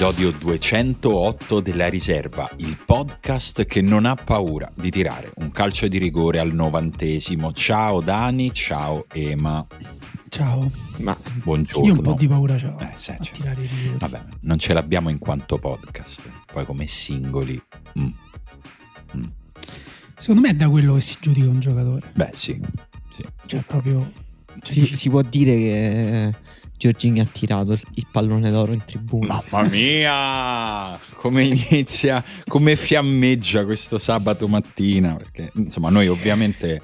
Episodio 208 della riserva, il podcast che non ha paura di tirare un calcio di rigore al novantesimo. Ciao Dani, ciao Ema. Ciao. Ma buongiorno. Io un po' di paura ce l'ho eh, sì, a cioè, tirare i rigori. Vabbè, non ce l'abbiamo in quanto podcast, poi come singoli. Mm. Mm. Secondo me è da quello che si giudica un giocatore. Beh, sì. sì. Cioè, proprio. Cioè, si, si, può dire che Giorgini ha tirato il pallone d'oro in tribuna. Mamma mia! Come inizia, come fiammeggia questo sabato mattina. Perché insomma, noi ovviamente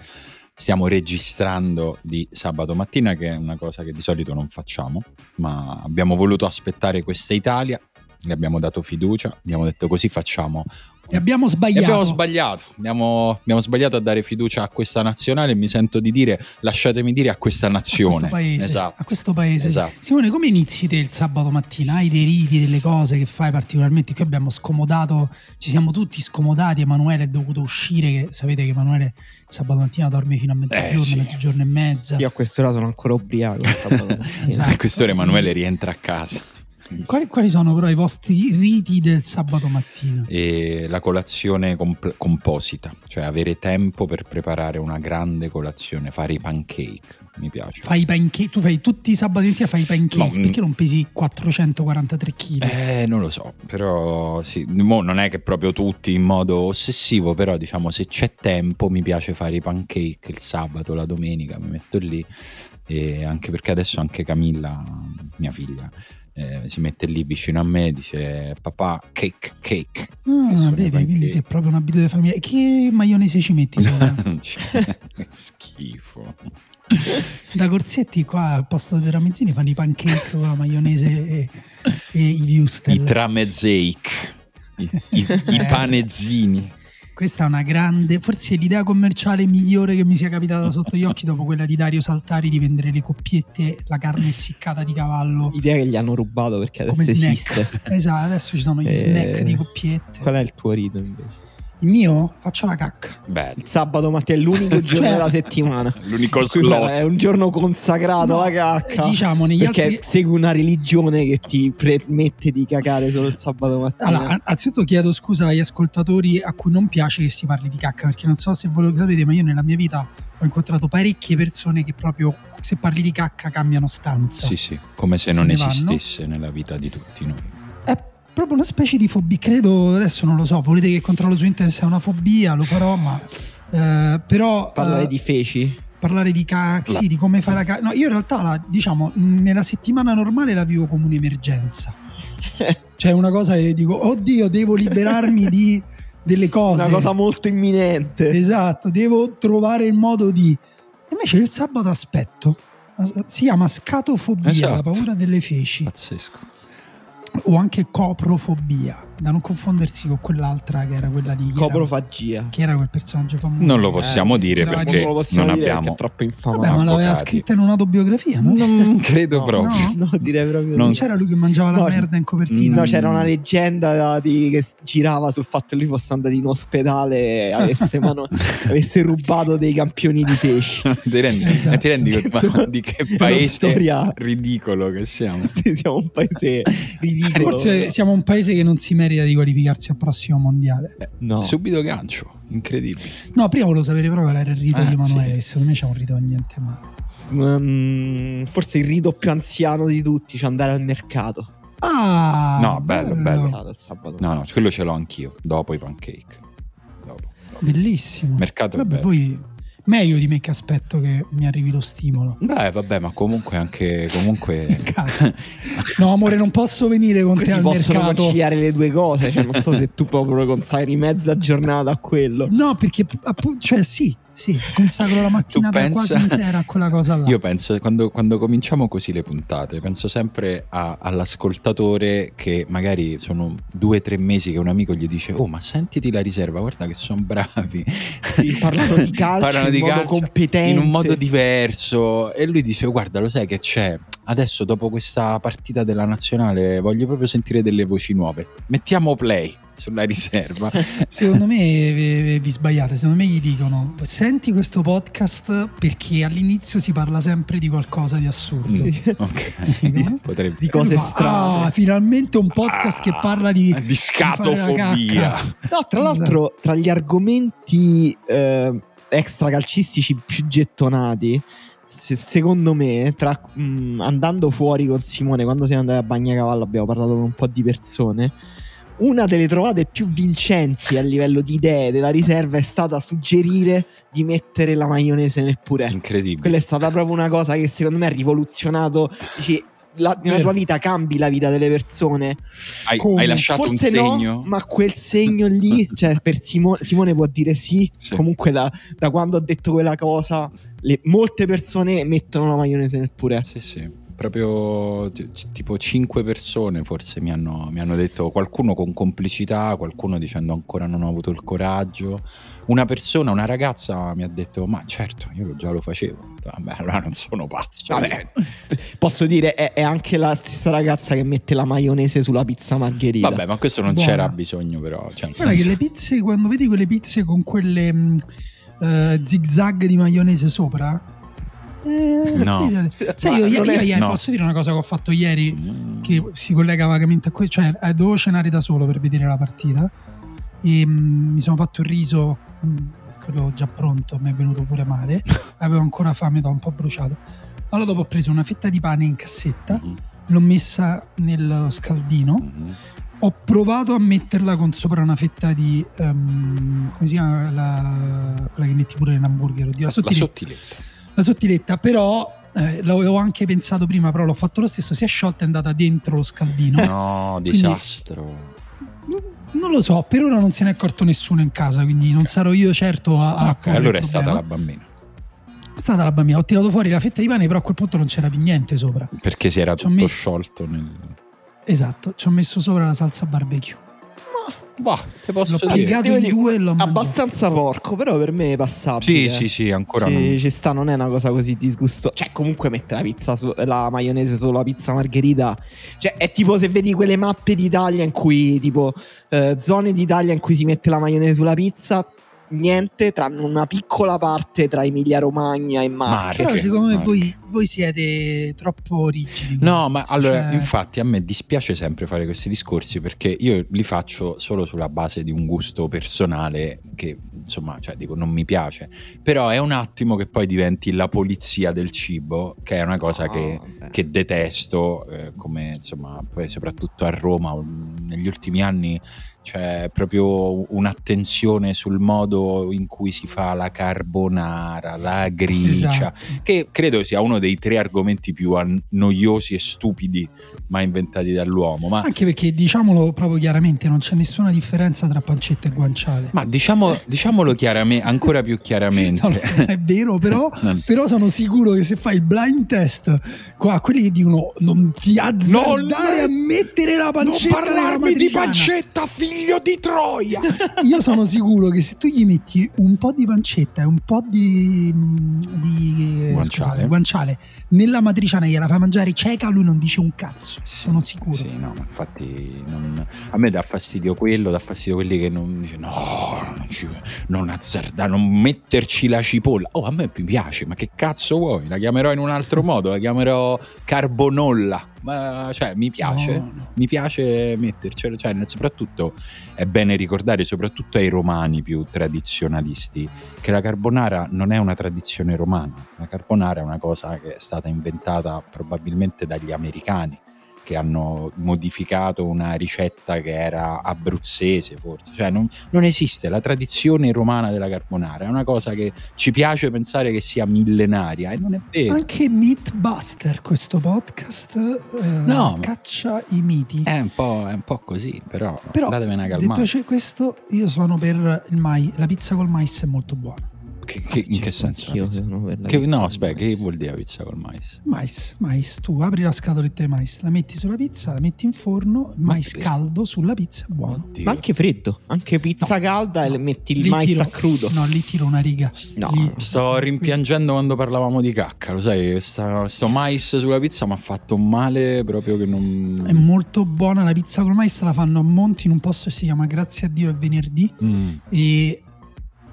stiamo registrando di sabato mattina, che è una cosa che di solito non facciamo, ma abbiamo voluto aspettare questa Italia. Le abbiamo dato fiducia, abbiamo detto così facciamo e abbiamo sbagliato. E abbiamo sbagliato. Abbiamo, abbiamo, sbagliato a dare fiducia a questa nazionale. Mi sento di dire, lasciatemi dire, a questa nazione. A questo paese. Esatto. A questo paese. Esatto. Simone, come inizi te il sabato mattina? Hai dei riti, delle cose che fai particolarmente? Qui abbiamo scomodato, ci siamo tutti scomodati. Emanuele è dovuto uscire. Che, sapete che Emanuele sabato mattina dorme fino a mezzogiorno, eh, sì. mezzogiorno e mezza. Io a quest'ora sono ancora ubriaco. esatto. A quest'ora Emanuele rientra a casa. Quali, quali, sono però i vostri riti del sabato mattina? E la colazione comp- composita, cioè avere tempo per preparare una grande colazione, fare i pancake. Mi piace. Fai i pancake, tu fai tutti i sabati mattina fai i pancake no, perché non pesi 443 kg? Eh, non lo so, però sì, Mo non è che proprio tutti in modo ossessivo, però diciamo se c'è tempo mi piace fare i pancake il sabato, la domenica, mi metto lì e anche perché adesso anche Camilla, mia figlia, eh, si mette lì vicino a me e dice papà cake cake. Ah, vedi quindi sei proprio un abito di famiglia. Che maionese ci metti sopra? schifo. Da Corsetti qua al posto dei tramezzini fanno i pancake con la maionese e, e i wuster i tramezzake i, i, i eh. panezzini questa è una grande, forse l'idea commerciale migliore che mi sia capitata sotto gli occhi dopo quella di Dario Saltari di vendere le coppiette, la carne essiccata di cavallo. L'idea che gli hanno rubato perché adesso esiste. Esatto, adesso ci sono gli e... snack di coppiette. Qual è il tuo rito invece? Il mio? Faccio la cacca. Bello. Il sabato mattina è l'unico giorno certo. della settimana. L'unico slot. È un giorno consacrato alla cacca. Diciamo negli perché altri... segui una religione che ti permette di cacare solo il sabato mattina. Allora, anzitutto chiedo scusa agli ascoltatori a cui non piace che si parli di cacca, perché non so se voi lo sapete, ma io nella mia vita ho incontrato parecchie persone che proprio se parli di cacca cambiano stanza. Sì, sì, come se, se non esistesse vanno. nella vita di tutti noi proprio una specie di fobia. Credo, adesso non lo so, volete che controllo su internet se è una fobia, lo farò, ma eh, però... Parlare eh, di feci? Parlare di cazzi, di come fai la cacca. No, io in realtà, la, diciamo, nella settimana normale la vivo come un'emergenza. cioè una cosa che dico, oddio, devo liberarmi di delle cose. Una cosa molto imminente. Esatto, devo trovare il modo di... Invece il sabato aspetto, si chiama scatofobia, esatto. la paura delle feci. Pazzesco o anche coprofobia, da non confondersi con quell'altra che era quella di coprofagia, che era quel personaggio famoso. Non lo possiamo eh, dire perché non, non dire abbiamo è troppo infamato. Vabbè, ma l'aveva scritta in un'autobiografia, no? Non credo no, proprio. No, no, direi proprio. Non c'era lui che mangiava la merda in copertina. No, c'era una leggenda di, che girava sul fatto che lui fosse andato in ospedale e avesse, mano, avesse rubato dei campioni di pesci. ti rendi, esatto. ti rendi conto di che paese ridicolo che siamo? sì, siamo un paese ridicolo Forse siamo un paese che non si merita di qualificarsi al prossimo mondiale. Eh, no. Subito gancio, incredibile. No, prima volevo sapere proprio qual era il rito ah, di Emanuele. Sì. Secondo me c'è un rito niente male. Um, forse il rito più anziano di tutti, cioè andare al mercato. Ah, no, bello, bello. bello. No, no, quello ce l'ho anch'io, dopo i pancake. Dopo, dopo. Bellissimo. Mercato Vabbè, poi meglio di me che aspetto che mi arrivi lo stimolo. Beh, vabbè, ma comunque anche comunque No, amore, non posso venire con te al mercato. possono conciliare le due cose, cioè non so se tu proprio consagri mezza giornata a quello. No, perché appunto, cioè sì, sì, consacro la mattinata pensa, quasi intera a quella cosa là. Io penso, quando, quando cominciamo così le puntate, penso sempre a, all'ascoltatore che magari sono due o tre mesi che un amico gli dice oh ma sentiti la riserva, guarda che sono bravi. Sì, parlano di calcio parlano in di modo calcio competente. In un modo diverso. E lui dice guarda lo sai che c'è, adesso dopo questa partita della nazionale voglio proprio sentire delle voci nuove. Mettiamo play sulla riserva. Secondo me vi, vi sbagliate, secondo me gli dicono senti questo podcast perché all'inizio si parla sempre di qualcosa di assurdo. Mm, ok, Dicono? potrebbe Di cose fa, strane. Ah, finalmente un podcast che parla di, di scatofobia. cacca. No, tra l'altro, tra gli argomenti eh, extracalcistici più gettonati, se- secondo me, tra, mh, andando fuori con Simone, quando siamo andati a Bagnacavallo, abbiamo parlato con un po' di persone. Una delle trovate più vincenti a livello di idee della riserva è stata suggerire di mettere la maionese nel purè. Incredibile. Quella è stata proprio una cosa che secondo me ha rivoluzionato. Dici, la- nella tua vita cambi la vita delle persone. Hai, come? hai lasciato un Forse segno? no, ma quel segno lì, cioè per Simo- Simone può dire sì. Sì. Comunque, da, da quando ho detto quella cosa, le- molte persone mettono la maionese nel purè. Sì, sì. Proprio t- tipo cinque persone forse mi hanno, mi hanno detto, qualcuno con complicità, qualcuno dicendo ancora non ho avuto il coraggio. Una persona, una ragazza mi ha detto, ma certo, io già lo facevo. Vabbè, allora non sono pazzo. Vabbè, posso dire, è, è anche la stessa ragazza che mette la maionese sulla pizza margherita. Vabbè, ma questo non Buona. c'era bisogno però. Cioè, Guarda che le pizze, quando vedi quelle pizze con quelle mh, eh, zigzag di maionese sopra, eh, No. Sai, io, io- io ieri no. posso dire una cosa che ho fatto ieri Mm. che si collega vagamente a questo, cioè eh, dovevo cenare da solo per vedere la partita e mh, mi sono fatto il riso, mh, quello già pronto, mi è venuto pure male, avevo ancora fame, ero un po' bruciato. Allora dopo ho preso una fetta di pane in cassetta, Mhm, l'ho messa nel scaldino, mhm. ho provato a metterla con sopra una fetta di, ehm, come si chiama, la, quella che metti pure nell'hamburger, oddio, la La sottiletta la sottiletta, però eh, l'avevo anche pensato prima, però l'ho fatto lo stesso, si è sciolta e è andata dentro lo scaldino. No, Quindi- disastro. Non lo so, per ora non se ne è accorto nessuno in casa, quindi non sarò io certo a... a ok, porre allora è stata la bambina. È stata la bambina, ho tirato fuori la fetta di pane, però a quel punto non c'era più niente sopra. Perché si era tutto messo- sciolto nel... Esatto, ci ho messo sopra la salsa barbecue. Bah, te posso L'ho dire. Devo in due e l'ho mangiato. Abbastanza porco, però per me è passabile. Sì, sì, sì, ancora Ci, non... ci sta, non è una cosa così disgustosa. Cioè, comunque mettere la pizza su, la maionese sulla pizza margherita. Cioè, è tipo se vedi quelle mappe d'Italia in cui, tipo, eh, zone d'Italia in cui si mette la maionese sulla pizza. Niente, tranne una piccola parte tra Emilia Romagna e Marche. Però secondo me voi, voi siete troppo rigidi. No, ma allora, Cioè, infatti a me dispiace sempre fare questi discorsi perché io li faccio solo sulla base di un gusto personale che, insomma, cioè dico, non mi piace. Però è un attimo che poi diventi la polizia del cibo, che è una cosa Ah, che, che detesto, eh, come insomma, poi soprattutto a Roma negli ultimi anni c'è proprio un'attenzione sul modo in cui si fa la carbonara, la gricia, Esatto. che credo sia uno dei tre argomenti più an- noiosi e stupidi mai inventati dall'uomo. Ma, Anche perché diciamolo proprio chiaramente, non c'è nessuna differenza tra pancetta e guanciale. ma diciamo, diciamolo chiaramente, ancora più chiaramente. No, non è vero, però, Non- però sono sicuro che se fai il blind test qua, quelli che dicono non ti azzardare a mettere la pancetta nella matriciana. figlio di Troia! Io sono sicuro che se tu gli metti un po' di pancetta e un po' di, di Guanciale. scusate, guanciale nella matriciana e gliela fai mangiare cieca, lui non dice un cazzo. sono sicuro. Sì, no, infatti non- a me dà fastidio quello, dà fastidio quelli che non dice no, non, ci, non azzardare, non metterci la cipolla. Oh, a me mi piace, ma che cazzo vuoi? La chiamerò in un altro modo, la chiamerò carbonolla. Ma cioè, mi piace. No, no. Mi piace mettercelo, cioè, soprattutto è bene ricordare, soprattutto ai romani più tradizionalisti, che la carbonara non è una tradizione romana. La carbonara è una cosa che è stata inventata probabilmente dagli americani che hanno modificato una ricetta che era abruzzese forse, cioè non, non esiste la tradizione romana della carbonara, è una cosa che ci piace pensare che sia millenaria e non è vero. Anche Meatbuster, questo podcast, eh, No, caccia i miti. È un po', è un po' così, però, Però, datevene una detto calmata. c'è questo, io sono per il mais. La pizza col mais è molto buona. Che, che- in che senso? Anch'io sono per la Che- pizza no, aspetta, che vuol dire la pizza col mais? Mais, mais, tu apri la scatoletta di mais, la metti sulla pizza, la metti in forno, il mais che- caldo sulla pizza, buono. Oddio. Ma anche freddo, anche pizza No, calda e no. le metti il Lì mais tiro- a crudo. No, lì tiro una riga. No. Lì- Sto rimpiangendo quando parlavamo di cacca, lo sai, questa- questo mais sulla pizza mi ha fatto male proprio che non... È molto buona la pizza col mais, la fanno a Monti in un posto che si chiama Grazie a Dio è venerdì Mm. e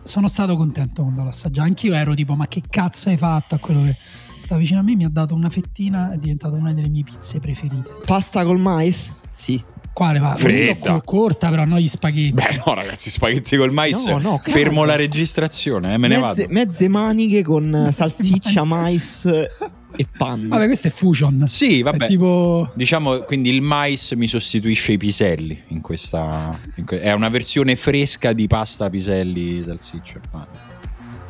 sono stato contento quando l'ho assaggiata. Anch'io ero tipo ma che cazzo hai fatto a quello che sta vicino a me, mi ha dato una fettina, è diventata una delle mie pizze preferite. Pasta col mais? Sì. Quale va? Fredda. Co- corta però, no gli spaghetti. Beh no ragazzi, spaghetti col mais, No, no, fermo la registrazione, eh, me ne mezze, vado. mezze maniche con Mezze salsiccia, maniche. mais e panni. Vabbè, questo è fusion. Sì, È vabbè. tipo Diciamo, quindi il mais mi sostituisce i piselli in questa... in que- è una versione fresca di pasta piselli, salsiccia e pane.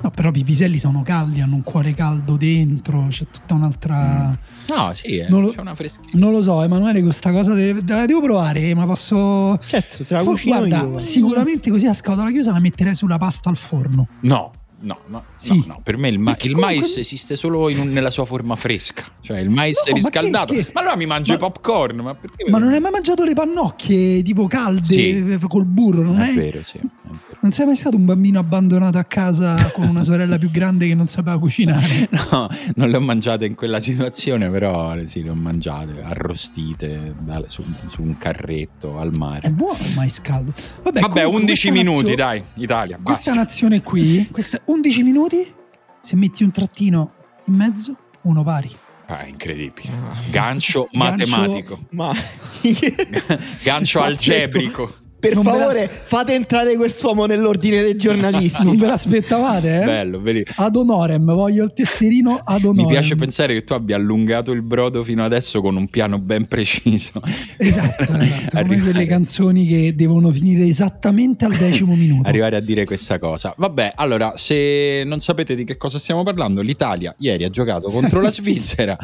No, però i piselli sono caldi, hanno un cuore caldo dentro, c'è tutta un'altra. No, sì, eh, Non lo- c'è una freschina. Non lo so, Emanuele, questa cosa de- la devo provare, ma posso. Certo, te la For- Guarda, io. sicuramente così a scatola chiusa la metterei sulla pasta al forno. No, no, no, Sì. no, no, per me il, ma- il comunque- mais esiste solo un- nella sua forma fresca, cioè il mais No, ma che riscaldato. scherzi? Ma allora mi mangio Ma- i popcorn, ma perché? Ma non hai mai mangiato le pannocchie tipo calde Sì. col burro? Non, è è- vero, sì. è vero. Non sei mai stato un bambino abbandonato a casa con una sorella più grande che non sapeva cucinare? No, non le ho mangiate in quella situazione, però sì, le ho mangiate arrostite da- su, su un carretto al È mare. buono il mais caldo. Vabbè, Vabbè, comunque 11 questa minuti, nazio- dai, Italia. Questa Basta. nazione qui, questa 11 minuti, se metti un trattino in mezzo, uno pari. Ah, incredibile. Gancio matematico. Ma Gancio algebrico. Per Non ve la- favore, fate entrare quest'uomo nell'ordine dei giornalisti. Non ve l'aspettavate, eh? Bello, vedi. Ad honorem, voglio il tesserino ad honorem. Mi piace pensare che tu abbia allungato il brodo fino adesso con un piano ben preciso. Esatto, esatto. come Arrivare- quelle canzoni che devono finire esattamente al decimo minuto. arrivare a dire questa cosa. Vabbè, allora, se non sapete di che cosa stiamo parlando, l'Italia ieri ha giocato contro la Svizzera.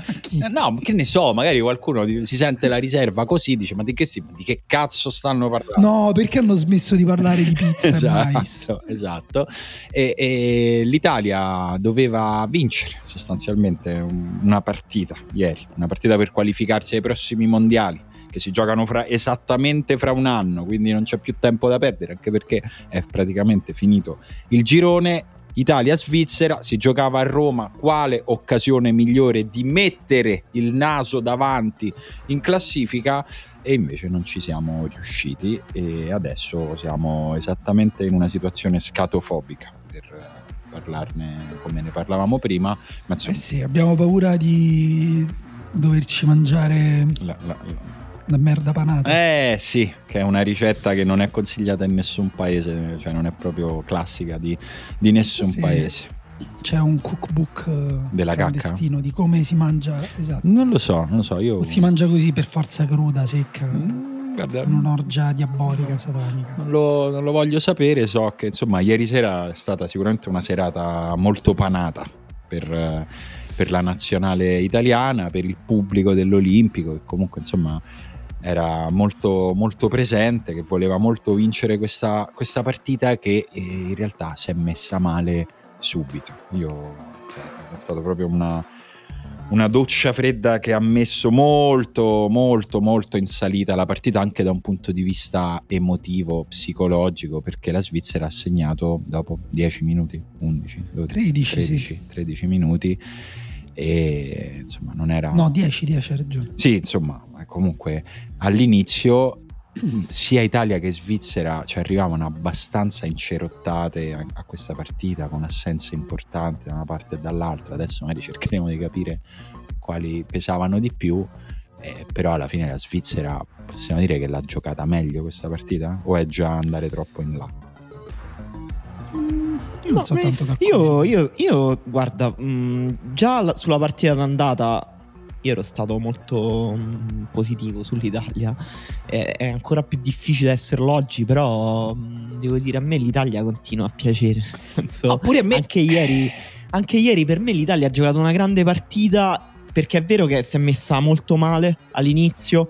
No, che ne so, magari qualcuno si sente la riserva così, dice ma di che, si- di che cazzo stanno parlando? No, perché hanno smesso di parlare di pizza? Esatto, esatto. E, e l'Italia doveva vincere sostanzialmente un- una partita ieri, una partita per qualificarsi ai prossimi mondiali che si giocano fra, esattamente fra un anno, quindi non c'è più tempo da perdere, anche perché è praticamente finito il girone. Italia-Svizzera si giocava a Roma, quale occasione migliore di mettere il naso davanti in classifica e invece non ci siamo riusciti e adesso siamo esattamente in una situazione scatofobica per eh, parlarne come ne parlavamo prima, ma Eh insomma sì, abbiamo paura di doverci mangiare la- la- la- la merda panata. Eh sì, che è una ricetta che non è consigliata in nessun paese, cioè non è proprio classica di, di nessun Sì. paese. C'è un cookbook eh, Della cacca? clandestino di come si mangia, esatto. Non lo so, non lo so, io... O si mangia così per forza cruda, secca, Mm, guarda, un'orgia diabolica, satanica. Non lo, non lo voglio sapere, so che insomma ieri sera è stata sicuramente una serata molto panata per, eh, per la nazionale italiana, per il pubblico dell'Olimpico che comunque insomma era molto, molto presente, che voleva molto vincere questa, questa partita che eh, in realtà si è messa male subito. Io cioè, è stata proprio una, una doccia fredda che ha messo molto, molto, molto in salita la partita anche da un punto di vista emotivo, psicologico, perché la Svizzera ha segnato dopo 10 minuti, 11, 12, 13, 13, sì. 13 minuti e insomma non era... No, 10, 10 hai ragione. Sì, insomma, comunque all'inizio sia Italia che Svizzera ci arrivavano abbastanza incerottate a, a questa partita con assenze importanti da una parte e dall'altra. Adesso magari cercheremo di capire quali pesavano di più. eh, però alla fine la Svizzera possiamo dire che l'ha giocata meglio questa partita? O è già andare troppo in là? Io non so No, tanto d'accordo. io, io, io, guarda, mh, già la- sulla partita d'andata io ero stato molto mh, positivo sull'Italia. È, è ancora più difficile esserlo oggi, però mh, devo dire a me l'Italia continua a piacere. Nel senso, pure a me. anche ieri, anche ieri per me l'Italia ha giocato una grande partita perché è vero che si è messa molto male all'inizio.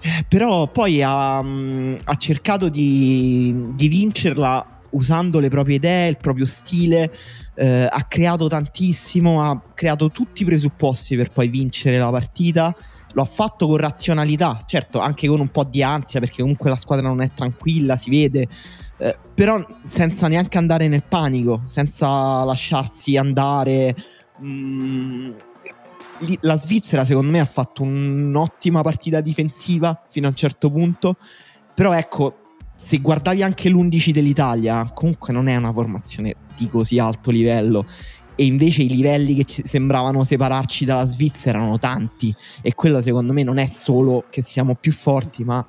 eh, Però poi ha, mh, ha cercato di, di vincerla usando le proprie idee, il proprio stile, eh, ha creato tantissimo, ha creato tutti i presupposti per poi vincere la partita. Lo ha fatto con razionalità, certo, anche con un po' di ansia, perché comunque la squadra non è tranquilla, si vede, eh, però senza neanche andare nel panico, senza lasciarsi andare. Mm, la Svizzera, secondo me, ha fatto un'ottima partita difensiva fino a un certo punto. Però ecco, se guardavi anche l'11 dell'Italia, comunque non è una formazione di così alto livello. E invece i livelli che sembravano separarci dalla Svizzera erano tanti. E quello secondo me non è solo che siamo più forti, ma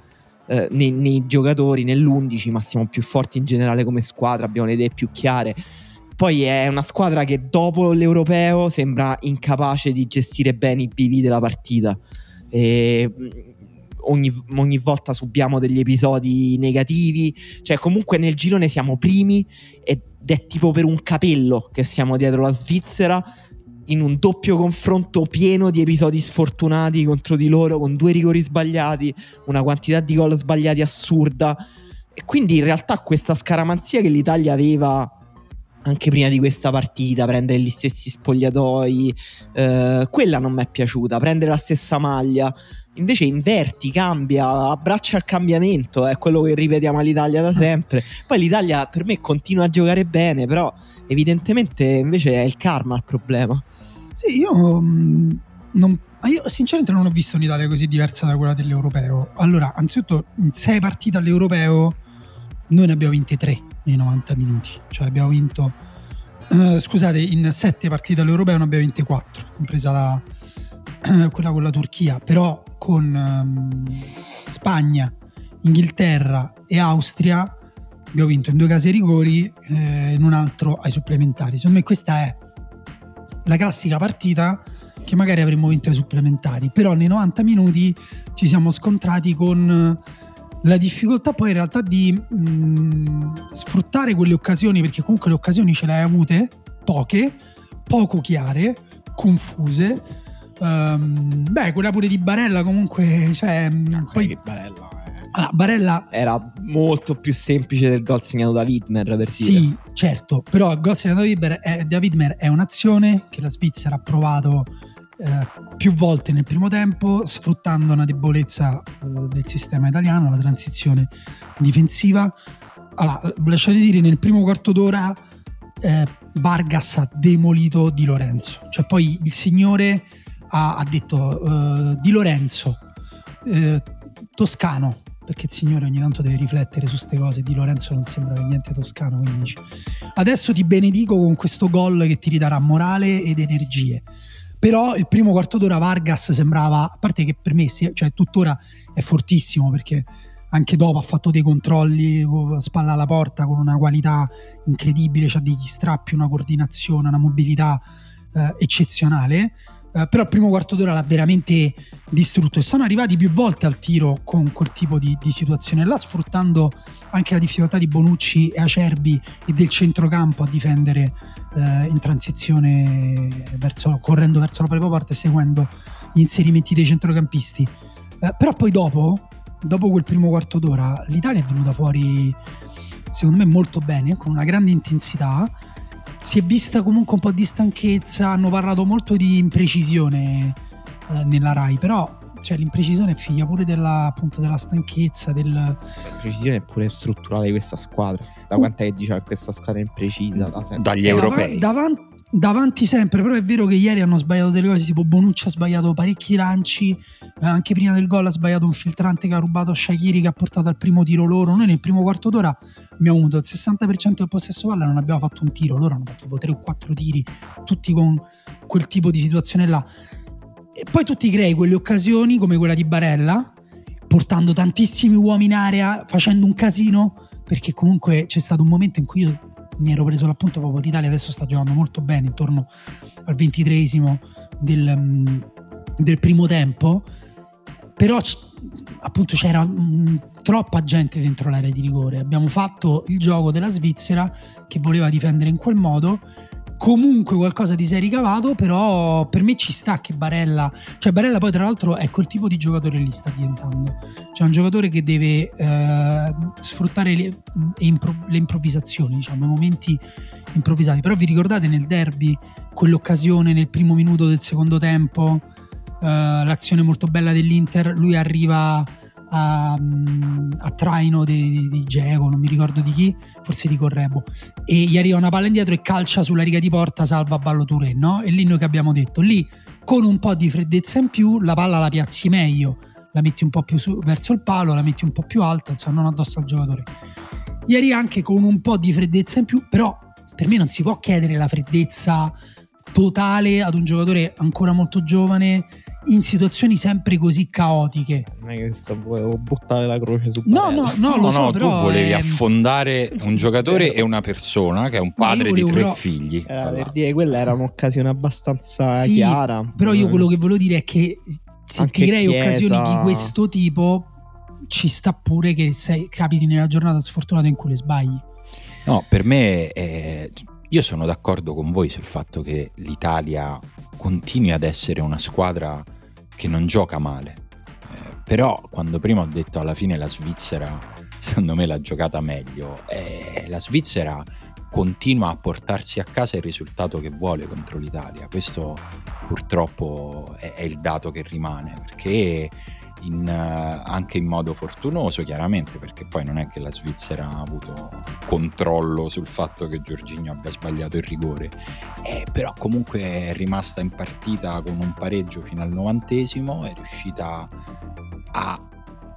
eh, nei, nei, giocatori, nell'11, ma siamo più forti in generale come squadra, abbiamo le idee più chiare. Poi è una squadra che dopo l'europeo sembra incapace di gestire bene i bivi della partita. E ogni, ogni, volta subiamo degli episodi negativi. Cioè, comunque nel girone siamo primi ed è tipo per un capello che siamo dietro la Svizzera. In un doppio confronto pieno di episodi sfortunati contro di loro, con due rigori sbagliati, una quantità di gol sbagliati assurda. E quindi in realtà questa scaramanzia che l'Italia aveva anche prima di questa partita, prendere gli stessi spogliatoi, eh, quella non mi è piaciuta, prendere la stessa maglia, Invece inverti, cambia, abbraccia il cambiamento, è quello che ripetiamo all'Italia da sempre. Poi l'Italia per me continua a giocare bene, però evidentemente invece è il karma il problema. Sì, io, mm, non, io sinceramente non ho visto un'Italia così diversa da quella dell'Europeo. Allora, anzitutto in sei partite all'Europeo noi ne abbiamo vinte tre nei 90 minuti, cioè abbiamo vinto, uh, scusate, in sette partite all'Europeo ne abbiamo vinte quattro, compresa la, quella con la Turchia, però con um, Spagna, Inghilterra e Austria abbiamo vinto in due casi ai rigori eh, in un altro ai supplementari. Secondo me questa è la classica partita che magari avremmo vinto ai supplementari, però nei 90 minuti ci siamo scontrati con la difficoltà poi in realtà di mh, mm, sfruttare quelle occasioni, perché comunque le occasioni ce le hai avute, poche, poco chiare, confuse, Um, beh, quella pure di Barella comunque, cioè, ah, poi Barella, eh. allora, Barella era molto più semplice del gol segnato da Widmer per Sì, dire. certo, però il gol segnato da Widmer, è, da Widmer è un'azione che la Svizzera ha provato eh, più volte nel primo tempo, sfruttando una debolezza eh, del sistema italiano, la transizione difensiva. Allora, lasciate dire, nel primo quarto d'ora eh, Vargas ha demolito Di Lorenzo, cioè poi il signore ha, ha detto uh, Di Lorenzo, eh, toscano, perché il signore ogni tanto deve riflettere su queste cose. Di Lorenzo non sembra per niente toscano, quindi dice, adesso ti benedico con questo gol che ti ridarà morale ed energie. Però il primo quarto d'ora Vargas sembrava, a parte che per me, cioè tuttora è fortissimo perché anche dopo ha fatto dei controlli spalla alla porta con una qualità incredibile, ha degli strappi, una coordinazione, una mobilità eh, eccezionale. Uh, però il primo quarto d'ora l'ha veramente distrutto e sono arrivati più volte al tiro con quel tipo di, di, situazione là sfruttando anche la difficoltà di Bonucci e Acerbi e del centrocampo a difendere uh, in transizione verso, correndo verso la propria porta e seguendo gli inserimenti dei centrocampisti. Uh, però poi dopo dopo quel primo quarto d'ora l'Italia è venuta fuori secondo me molto bene con una grande intensità si è vista comunque un po' di stanchezza, hanno parlato molto di imprecisione eh, nella RAI, però cioè, l'imprecisione è figlia pure della, appunto, della stanchezza. Del... L'imprecisione è pure strutturale di questa squadra. Da uh. quant'è che dice che questa squadra è imprecisa? Da Dagli europei. Davanti, davanti sempre, però è vero che ieri hanno sbagliato delle cose, tipo Bonucci ha sbagliato parecchi lanci, eh, anche prima del gol ha sbagliato un filtrante che ha rubato Shakiri che ha portato al primo tiro loro, noi nel primo quarto d'ora abbiamo avuto il 60% del possesso palla non abbiamo fatto un tiro, loro hanno fatto tipo 3 o 4 tiri, tutti con quel tipo di situazione là. E poi tu ti crei quelle occasioni come quella di Barella, portando tantissimi uomini in area, facendo un casino, perché comunque c'è stato un momento in cui io mi ero preso l'appunto proprio l'Italia adesso sta giocando molto bene intorno al ventitreesimo del, mm, del primo tempo. Però appunto c'era mh, troppa gente dentro l'area di rigore. Abbiamo fatto il gioco della Svizzera che voleva difendere in quel modo comunque qualcosa ti sei ricavato, però per me ci sta che Barella, cioè Barella poi tra l'altro è quel tipo di giocatore lì sta diventando, cioè un giocatore che deve eh, sfruttare le, le, improvvisazioni, diciamo, i momenti improvvisati, però vi ricordate nel derby quell'occasione nel primo minuto del secondo tempo, eh, l'azione molto bella dell'Inter, lui arriva a, a traino di, di Geco, non mi ricordo di chi, forse di Correbo, e gli arriva una palla indietro e calcia sulla riga di porta, salva Ballo Touré, no? E lì noi che abbiamo detto, lì con un po' di freddezza in più la palla la piazzi meglio, la metti un po' più su, verso il palo, la metti un po' più alta, insomma non addosso al giocatore. Ieri anche con un po' di freddezza in più, però per me non si può chiedere la freddezza totale ad un giocatore ancora molto giovane in situazioni sempre così caotiche. Non è che sto, volevo buttare la croce su No, no, no, lo no, so, no, però tu volevi è- affondare un giocatore Zero. e una persona che è un padre di tre però- figli. Era per dire, quella era un'occasione abbastanza Sì, chiara. Però io quello che volevo dire è che se Anche ti crei Chiesa- occasioni di questo tipo, ci sta pure che sei, capiti nella giornata sfortunata in cui le sbagli. No, per me eh, io sono d'accordo con voi sul fatto che l'Italia continui ad essere una squadra che non gioca male. Eh, però quando prima ho detto alla fine la Svizzera, secondo me l'ha giocata meglio, eh, la Svizzera continua a portarsi a casa il risultato che vuole contro l'Italia. Questo purtroppo è, è il dato che rimane, perché in, eh, anche in modo fortunoso chiaramente, perché poi non è che la Svizzera ha avuto controllo sul fatto che Giorginio abbia sbagliato il rigore, eh, però comunque è rimasta in partita con un pareggio fino al novantesimo, è riuscita a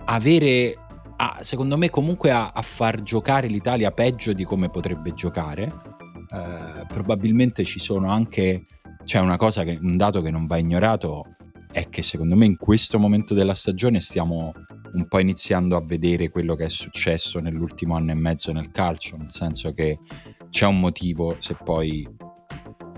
avere, a- secondo me comunque a, a far giocare l'Italia peggio di come potrebbe giocare. Eh, probabilmente ci sono anche, c'è una cosa che, un dato che non va ignorato, è che secondo me in questo momento della stagione stiamo un po' iniziando a vedere quello che è successo nell'ultimo anno e mezzo nel calcio, nel senso che c'è un motivo se poi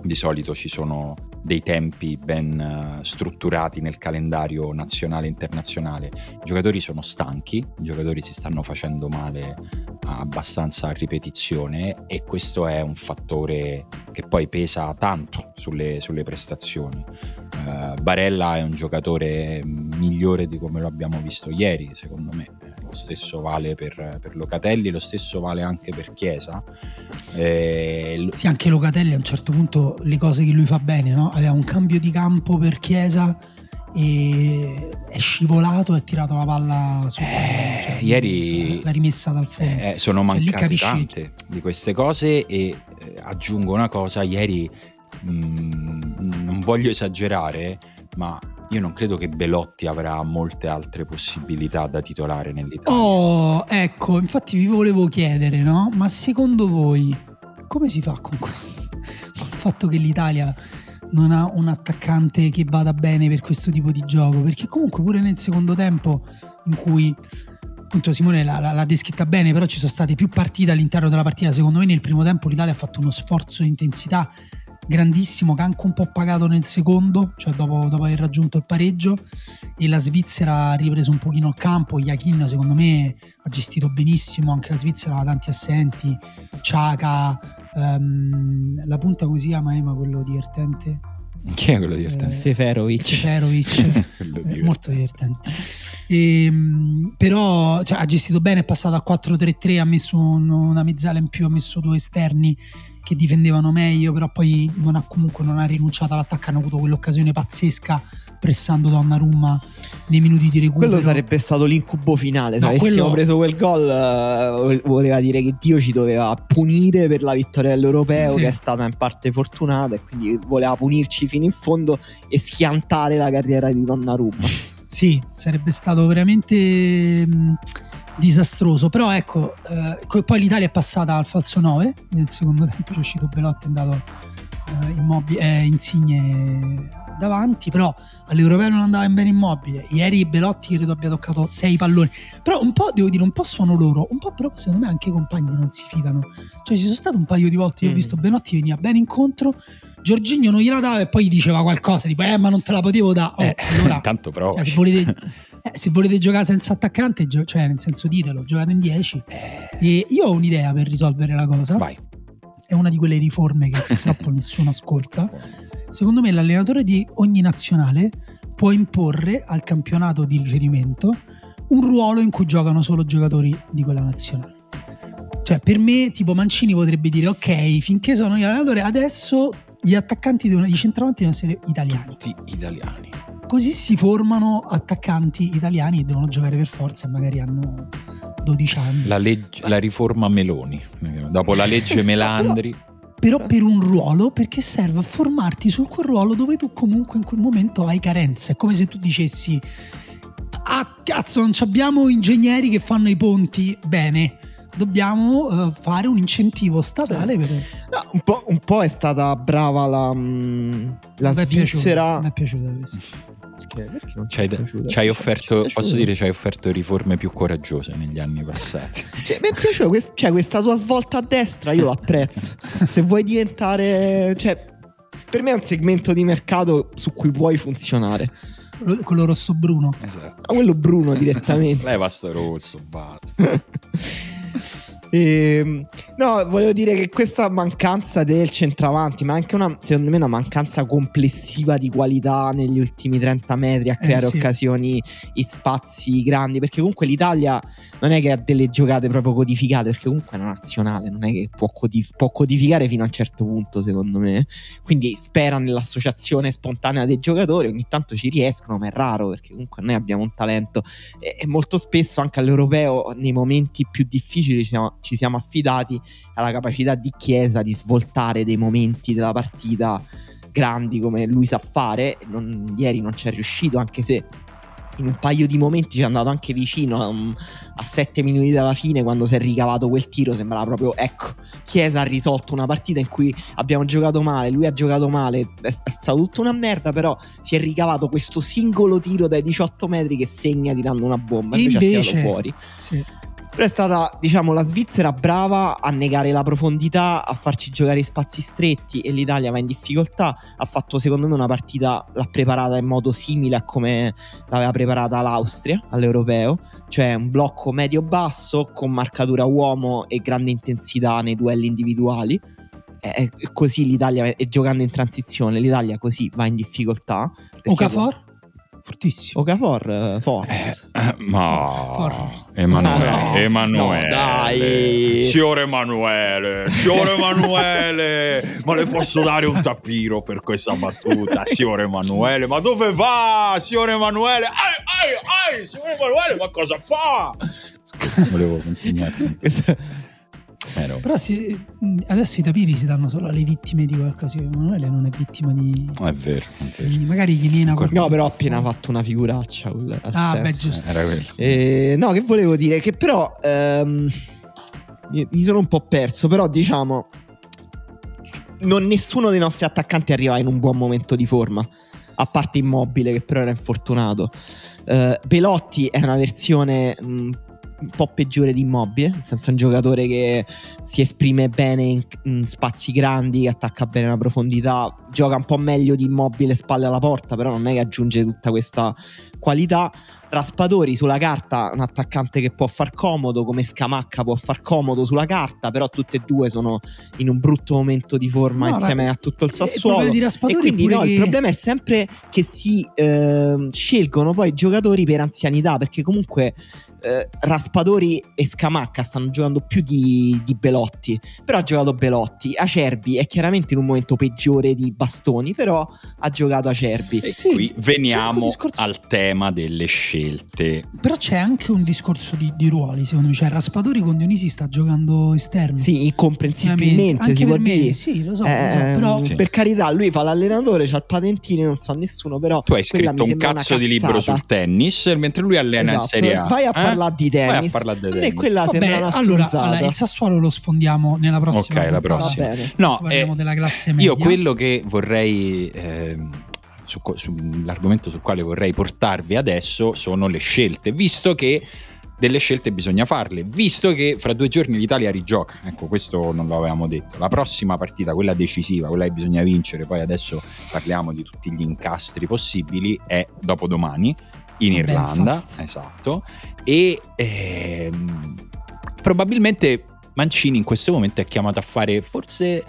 di solito ci sono dei tempi ben eh, strutturati nel calendario nazionale e internazionale. I giocatori sono stanchi, i giocatori si stanno facendo male abbastanza a ripetizione e questo è un fattore che poi pesa tanto sulle, sulle prestazioni. Eh, Barella è un giocatore migliore di come lo abbiamo visto ieri, secondo me. Eh, Lo stesso vale per, per Locatelli, lo stesso vale anche per Chiesa. Eh, Sì, anche Locatelli a un certo punto le cose che lui fa bene, no? Aveva un cambio di campo per Chiesa e è scivolato e ha tirato la palla su. Eh, cioè, ieri- l'ha rimessa dal fondo. Eh, sono Cioè, mancate capisci- tante di queste cose e eh, aggiungo una cosa, ieri mh, non voglio esagerare, ma io non credo che Belotti avrà molte altre possibilità da titolare nell'Italia. Oh, ecco, infatti vi volevo chiedere, no? Ma secondo voi come si fa con questo? Con il fatto che l'Italia non ha un attaccante che vada bene per questo tipo di gioco? Perché comunque pure nel secondo tempo in cui appunto Simone l'ha, l'ha- descritta bene, però ci sono state più partite all'interno della partita. Secondo me nel primo tempo l'Italia ha fatto uno sforzo di intensità grandissimo che ha anche un po' pagato nel secondo, cioè dopo, dopo aver raggiunto il pareggio e la Svizzera ha ripreso un pochino il campo, Yakin secondo me ha gestito benissimo, anche la Svizzera aveva tanti assenti, Ciaca, ehm, la punta come si chiama Ema, quello divertente? Chi è quello divertente? Eh, Seferovic. Seferovic. Eh, divertente. molto divertente. Ehm, però cioè, ha gestito bene, è passato a 4-3-3, ha messo un- una mezzala in più, ha messo due esterni che difendevano meglio, però poi non ha, comunque non ha rinunciato all'attacco, hanno avuto quell'occasione pazzesca pressando Donnarumma nei minuti di recupero. Quello sarebbe stato l'incubo finale. Se No, avessimo quello- preso quel gol, eh, voleva dire che Dio ci doveva punire per la vittoria dell'Europeo, Sì. che è stata in parte fortunata, e quindi voleva punirci fino in fondo e schiantare la carriera di Donnarumma. Sì, sarebbe stato veramente mh, disastroso. Però ecco, eh, poi l'Italia è passata al falso 9 nel secondo tempo, è uscito Belotti, è andato eh, Immobile, eh, Insigne davanti, però all'Europeo non andava in bene Immobile. Ieri Belotti credo abbia toccato 6 palloni. Però un po', devo dire, un po' sono loro, un po' però secondo me anche i compagni non si fidano. Cioè ci sono state un paio di volte, io ho Mm. visto Benotti veniva bene incontro, Giorginio non gliela dava e poi gli diceva qualcosa, tipo eh ma non te la potevo dare. Oh, Eh, allora, intanto però... cioè, se, volete, eh, se volete giocare senza attaccante, gio- cioè nel senso ditelo, giocate in 10. Eh, E io ho un'idea per risolvere la cosa. vai. è una di quelle riforme che purtroppo nessuno ascolta. Secondo me l'allenatore di ogni nazionale può imporre al campionato di riferimento un ruolo in cui giocano solo giocatori di quella nazionale. Cioè, per me, tipo Mancini potrebbe dire: Ok, finché sono io allenatore, adesso gli attaccanti devono, i centravanti devono essere italiani. Tutti italiani. Così si formano attaccanti italiani e devono giocare per forza e magari hanno 12 anni. La, legge, la riforma Meloni, dopo la legge Melandri. Però, però per un ruolo, perché serve a formarti su quel ruolo dove tu comunque in quel momento hai carenze. È come se tu dicessi, ah cazzo non abbiamo ingegneri che fanno i ponti bene dobbiamo uh, fare un incentivo statale per... no, un, po', un, po', è stata brava la, mm, la Svizzera mi è piaciuta questa perché, perché non ci hai, ci hai offerto, posso dire, ci hai offerto riforme più coraggiose negli anni passati. Cioè, mi è piaciuto, quest, cioè, questa tua svolta a destra, io l'apprezzo. Se vuoi diventare, cioè, per me è un segmento di mercato su cui puoi funzionare. Quello rosso bruno. Esatto. Ah, quello bruno direttamente. Leva sto rosso, basta. E, ehm, no, volevo dire che questa mancanza del centravanti, ma anche una, secondo me, una mancanza complessiva di qualità negli ultimi 30 metri a eh, creare eh, sì. occasioni in spazi grandi. Perché comunque l'Italia non è che ha delle giocate proprio codificate, perché comunque è una nazionale, non è che può, codif- può codificare fino a un certo punto, secondo me. Quindi spera nell'associazione spontanea dei giocatori, ogni tanto ci riescono, ma è raro perché comunque noi abbiamo un talento e, e molto spesso anche all'europeo nei momenti più difficili ci siamo ci siamo affidati alla capacità di Chiesa di svoltare dei momenti della partita grandi come lui sa fare. Non, ieri non ci è riuscito, anche se in un paio di momenti ci è andato anche vicino a, um, a sette minuti dalla fine quando si è ricavato quel tiro sembrava proprio ecco Chiesa ha risolto una partita in cui abbiamo giocato male lui ha giocato male è, stata tutta una merda però si è ricavato questo singolo tiro dai 18 metri che segna tirando una bomba invece, invece ha tirato fuori sì. Però è stata, diciamo, la Svizzera brava a negare la profondità, a farci giocare in spazi stretti e l'Italia va in difficoltà. Ha fatto, secondo me, una partita, l'ha preparata in modo simile a come l'aveva preparata l'Austria all'Europeo, cioè un blocco medio-basso con marcatura uomo e grande intensità nei duelli individuali. E così l'Italia, e giocando in transizione, l'Italia così va in difficoltà. Okafor? Fortissimo. Okafor forte. Eh, eh, ma For. Emanuele, no, Emanuele. No, dai. Signor Emanuele, signor Emanuele, ma le posso dare un tappiro per questa battuta, signor Emanuele? Ma dove va, signor Emanuele? Ai, ai, ai, signor Emanuele, ma cosa fa? Scusa, volevo consegnarti. Vero. Però si, adesso i tapiri si danno solo alle vittime di qualcosa. Emanuele non è vittima di. No, è vero. È vero. magari gli viene una No, però ha appena fatto una figuraccia. ah, senso. beh, giusto. Era quello. Eh, no, che volevo dire? Che però. Ehm, mi sono un po' perso, però diciamo. Non nessuno dei nostri attaccanti arriva in un buon momento di forma. A parte Immobile, che però era infortunato. Uh, Belotti è una versione mh, un po' peggiore di Immobile, nel senso è un giocatore che si esprime bene in, in, spazi grandi, attacca bene la profondità, gioca un po' meglio di Immobile spalle alla porta, però non è che aggiunge tutta questa qualità. Raspadori sulla carta, un attaccante che può far comodo, come Scamacca può far comodo sulla carta, però tutte e due sono in un brutto momento di forma no, insieme a tutto il Sassuolo. Il e quindi no, che... il problema è sempre che si eh, scelgono poi giocatori per anzianità, perché comunque eh, Raspadori e Scamacca stanno giocando più di, di, Belotti. Però ha giocato Belotti. Acerbi è chiaramente in un momento peggiore di Bastoni, però ha giocato Acerbi. E sì, qui veniamo discorso... al tema delle scelte. Però c'è anche un discorso di, di ruoli, secondo me. Cioè, Raspadori con Dionisi sta giocando esterno. Sì, incomprensibilmente. Anche si per me, dire. sì, lo so. Eh, lo so però... Sì. Per carità, lui fa l'allenatore, c'ha il patentino, non so nessuno, però... Tu hai scritto un cazzo di libro sul tennis, mentre lui allena esatto. in Serie A. Vai a eh? Parlare di tennis. Vai a parlare di tennis. E quella Vabbè, sembra una allora, allora, il Sassuolo lo sfondiamo nella prossima. Ok, la prossima. No, eh, della classe media. Io quello che vorrei... Eh, su, sull'argomento sul quale vorrei portarvi adesso sono le scelte, visto che delle scelte bisogna farle, visto che fra due giorni l'Italia rigioca. Ecco, questo non lo avevamo detto. La prossima partita, quella decisiva, quella che bisogna vincere, poi adesso parliamo di tutti gli incastri possibili, è dopodomani in Irlanda, Belfast. esatto, e ehm, probabilmente Mancini in questo momento è chiamato a fare forse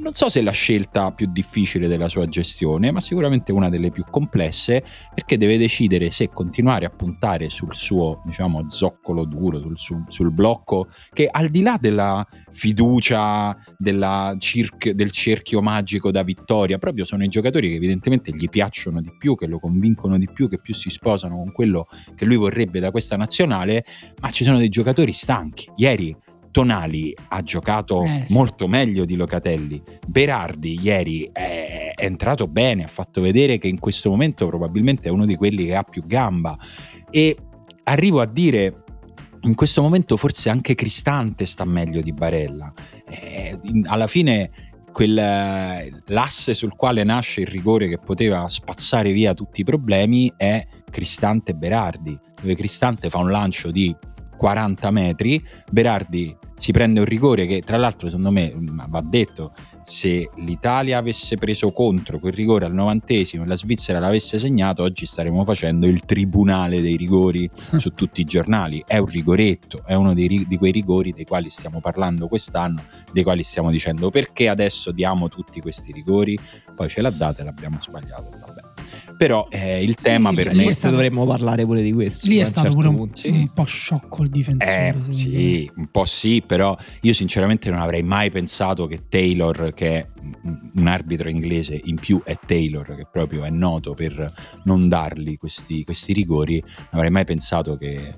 non so se è la scelta più difficile della sua gestione, ma sicuramente una delle più complesse, perché deve decidere se continuare a puntare sul suo, diciamo, zoccolo duro, sul, sul, sul blocco, che al di là della fiducia, della circ- del cerchio magico da vittoria, proprio sono i giocatori che evidentemente gli piacciono di più, che lo convincono di più, che più si sposano con quello che lui vorrebbe da questa nazionale, ma ci sono dei giocatori stanchi. Ieri Tonali ha giocato eh, sì. molto meglio di Locatelli. Berardi ieri è, è, entrato bene, ha fatto vedere che in questo momento probabilmente è uno di quelli che ha più gamba. E arrivo a dire, in questo momento forse anche Cristante sta meglio di Barella. Eh, alla fine quel, l'asse sul quale nasce il rigore che poteva spazzare via tutti i problemi è Cristante Berardi, dove Cristante fa un lancio di 40 metri, Berardi si prende un rigore che tra l'altro secondo me va detto se l'Italia avesse preso contro quel rigore al novantesimo e la Svizzera l'avesse segnato oggi staremmo facendo il tribunale dei rigori su tutti i giornali. È un rigoretto è uno dei, di quei rigori dei quali stiamo parlando quest'anno dei quali stiamo dicendo perché adesso diamo tutti questi rigori. Poi ce l'ha data e l'abbiamo sbagliato però eh, il tema sì, per me stato, dovremmo parlare pure di questo lì è stato certo pure un, sì. un, po' sciocco il difensore eh, sì un po' sì però io sinceramente non avrei mai pensato che Taylor che è un arbitro inglese in più è Taylor che proprio è noto per non dargli questi, questi rigori non avrei mai pensato che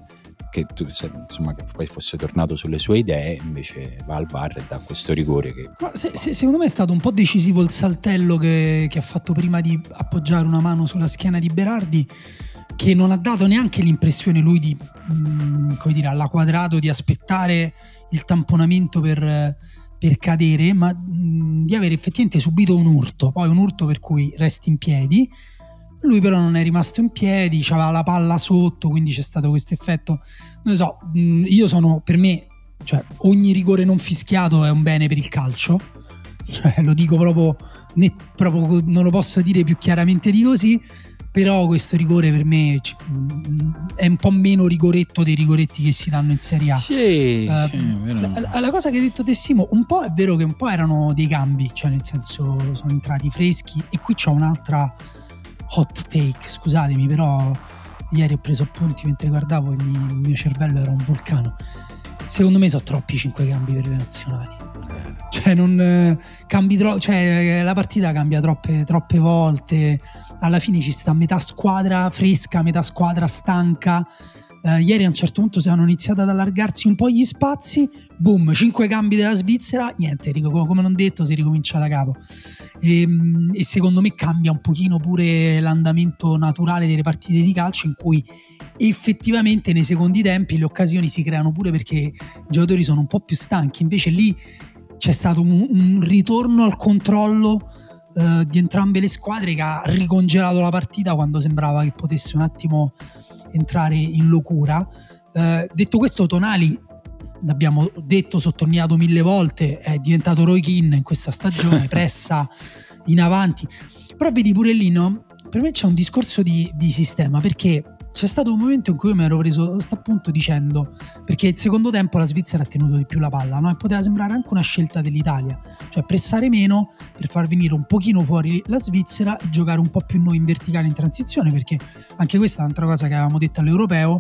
che, insomma, che poi fosse tornato sulle sue idee, invece va al VAR e dà questo rigore. Che... Se, se, secondo me è stato un po' decisivo il saltello che, che ha fatto prima di appoggiare una mano sulla schiena di Berardi che non ha dato neanche l'impressione lui di, mh, mm, come dire, alla quadrato di aspettare il tamponamento per, per cadere, ma mh, mm, di aver effettivamente subito un urto, poi un urto per cui resti in piedi lui però non è rimasto in piedi, aveva la palla sotto, quindi c'è stato questo effetto. Non so, io sono per me, cioè, ogni rigore non fischiato è un bene per il calcio. Cioè, lo dico proprio, né, proprio, non lo posso dire più chiaramente di così. Però questo rigore per me è un po' meno rigoretto dei rigoretti che si danno in Serie A. Sì, uh, sì la, la, cosa che hai detto Tessimo, un po' è vero che un po' erano dei cambi, cioè nel senso sono entrati freschi e qui c'è un'altra hot take, scusatemi, però ieri ho preso appunti mentre guardavo e mi, il mio cervello era un vulcano. Secondo me sono troppi 5 cambi per le nazionali. Cioè, non eh, cambi tro- cioè, la partita cambia troppe, troppe volte. Alla fine ci sta metà squadra fresca, metà squadra stanca Uh, ieri a un certo punto si hanno iniziato ad allargarsi un po' gli spazi, boom, 5 cambi della Svizzera, niente, come non detto si ricomincia da capo. E, ehm, e, secondo me cambia un pochino pure l'andamento naturale delle partite di calcio in cui effettivamente nei secondi tempi le occasioni si creano pure perché i giocatori sono un po' più stanchi, invece lì c'è stato un, un ritorno al controllo uh, di entrambe le squadre che ha ricongelato la partita quando sembrava che potesse un attimo entrare in locura. Eh, detto questo, Tonali, l'abbiamo detto, sottolineato mille volte, è diventato Roy Keane in questa stagione, pressa in avanti. Però vedi pure lì, no? Per me c'è un discorso di, di sistema, perché c'è stato un momento in cui io mi ero preso questo appunto dicendo perché il secondo tempo la Svizzera ha tenuto di più la palla no? e poteva sembrare anche una scelta dell'Italia cioè pressare meno per far venire un pochino fuori la Svizzera e giocare un po' più noi in verticale in transizione perché anche questa è un'altra cosa che avevamo detto all'europeo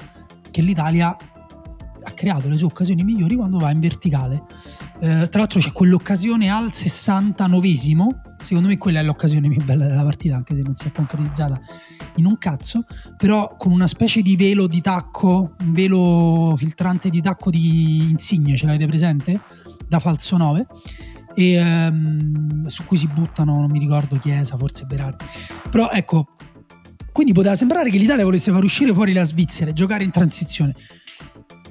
che l'Italia ha creato le sue occasioni migliori quando va in verticale. Eh, tra l'altro c'è quell'occasione al 69esimo, secondo me quella è l'occasione più bella della partita, anche se non si è concretizzata in un cazzo, però con una specie di velo di tacco, un velo filtrante di tacco di Insigne, ce l'avete presente? Da falso 9. E, ehm, su cui si buttano, non mi ricordo Chiesa, forse Berardi. Però ecco, quindi poteva sembrare che l'Italia volesse far uscire fuori la Svizzera e giocare in transizione.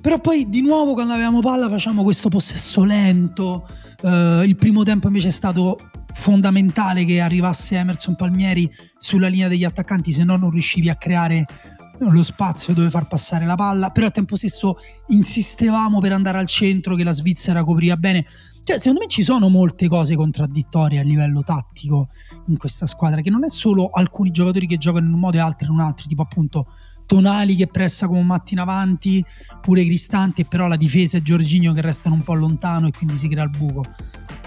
Però poi di nuovo quando avevamo palla facciamo questo possesso lento. Uh, il primo tempo invece è stato fondamentale che arrivasse Emerson Palmieri sulla linea degli attaccanti, se no non riuscivi a creare lo spazio dove far passare la palla, però al tempo stesso insistevamo per andare al centro che la Svizzera copriva bene. Cioè, secondo me ci sono molte cose contraddittorie a livello tattico in questa squadra, che non è solo alcuni giocatori che giocano in un modo e altri in un altro, tipo appunto Tonali che pressa come un matti in avanti, pure Cristante, però la difesa e Giorginio che restano un po' lontano e quindi si crea il buco.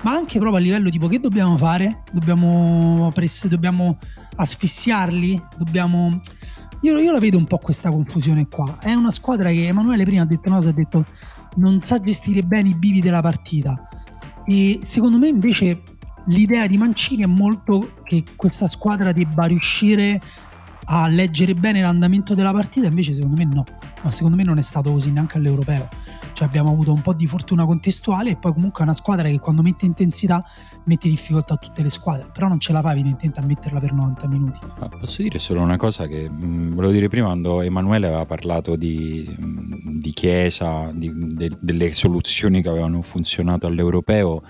Ma anche proprio a livello tipo che dobbiamo fare? Dobbiamo, press- dobbiamo asfissiarli? Dobbiamo... Io, io, la vedo un po' questa confusione qua. È una squadra che Emanuele prima ha detto no, ha detto non sa gestire bene i bivi della partita. E secondo me invece l'idea di Mancini è molto che questa squadra debba riuscire a leggere bene l'andamento della partita, invece secondo me no, ma secondo me non è stato così neanche all'europeo. Cioè abbiamo avuto un po' di fortuna contestuale e poi comunque è una squadra che quando mette intensità mette difficoltà a tutte le squadre, però non ce la fa evidentemente a metterla per 90 minuti. Posso dire solo una cosa che mh, mm, volevo dire prima quando Emanuele aveva parlato di, mh, mm, di Chiesa, di, de, delle soluzioni che avevano funzionato all'europeo,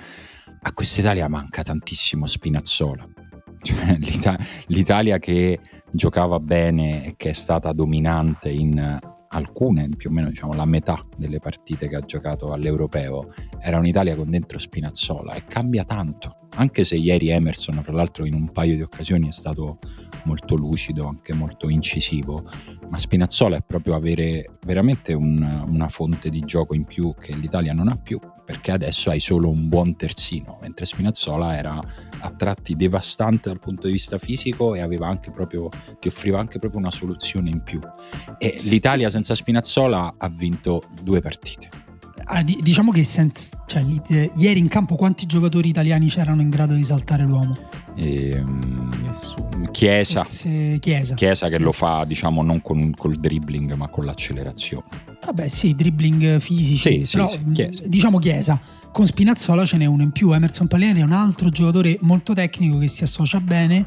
a questa Italia manca tantissimo Spinazzola. Cioè, l'Ita- l'Italia che giocava bene e che è stata dominante in alcune, più o meno diciamo la metà delle partite che ha giocato all'Europeo, era un'Italia con dentro Spinazzola e cambia tanto. Anche se ieri Emerson, fra l'altro, in un paio di occasioni è stato molto lucido, anche molto incisivo, ma Spinazzola è proprio avere veramente un, una fonte di gioco in più che l'Italia non ha più perché adesso hai solo un buon terzino, mentre Spinazzola era a tratti devastante dal punto di vista fisico e proprio, ti offriva anche proprio una soluzione in più. E l'Italia senza Spinazzola ha vinto due partite. Ah, diciamo che senza, cioè, eh, ieri in campo quanti giocatori italiani c'erano in grado di saltare l'uomo? Ehm, Chiesa. Chiesa. Chiesa che lo fa diciamo non con, col dribbling ma con l'accelerazione. Vabbè sì, dribbling fisici, sì, però sì, Chiesa. diciamo Chiesa. Con Spinazzola ce n'è uno in più, Emerson Pallieri è un altro giocatore molto tecnico che si associa bene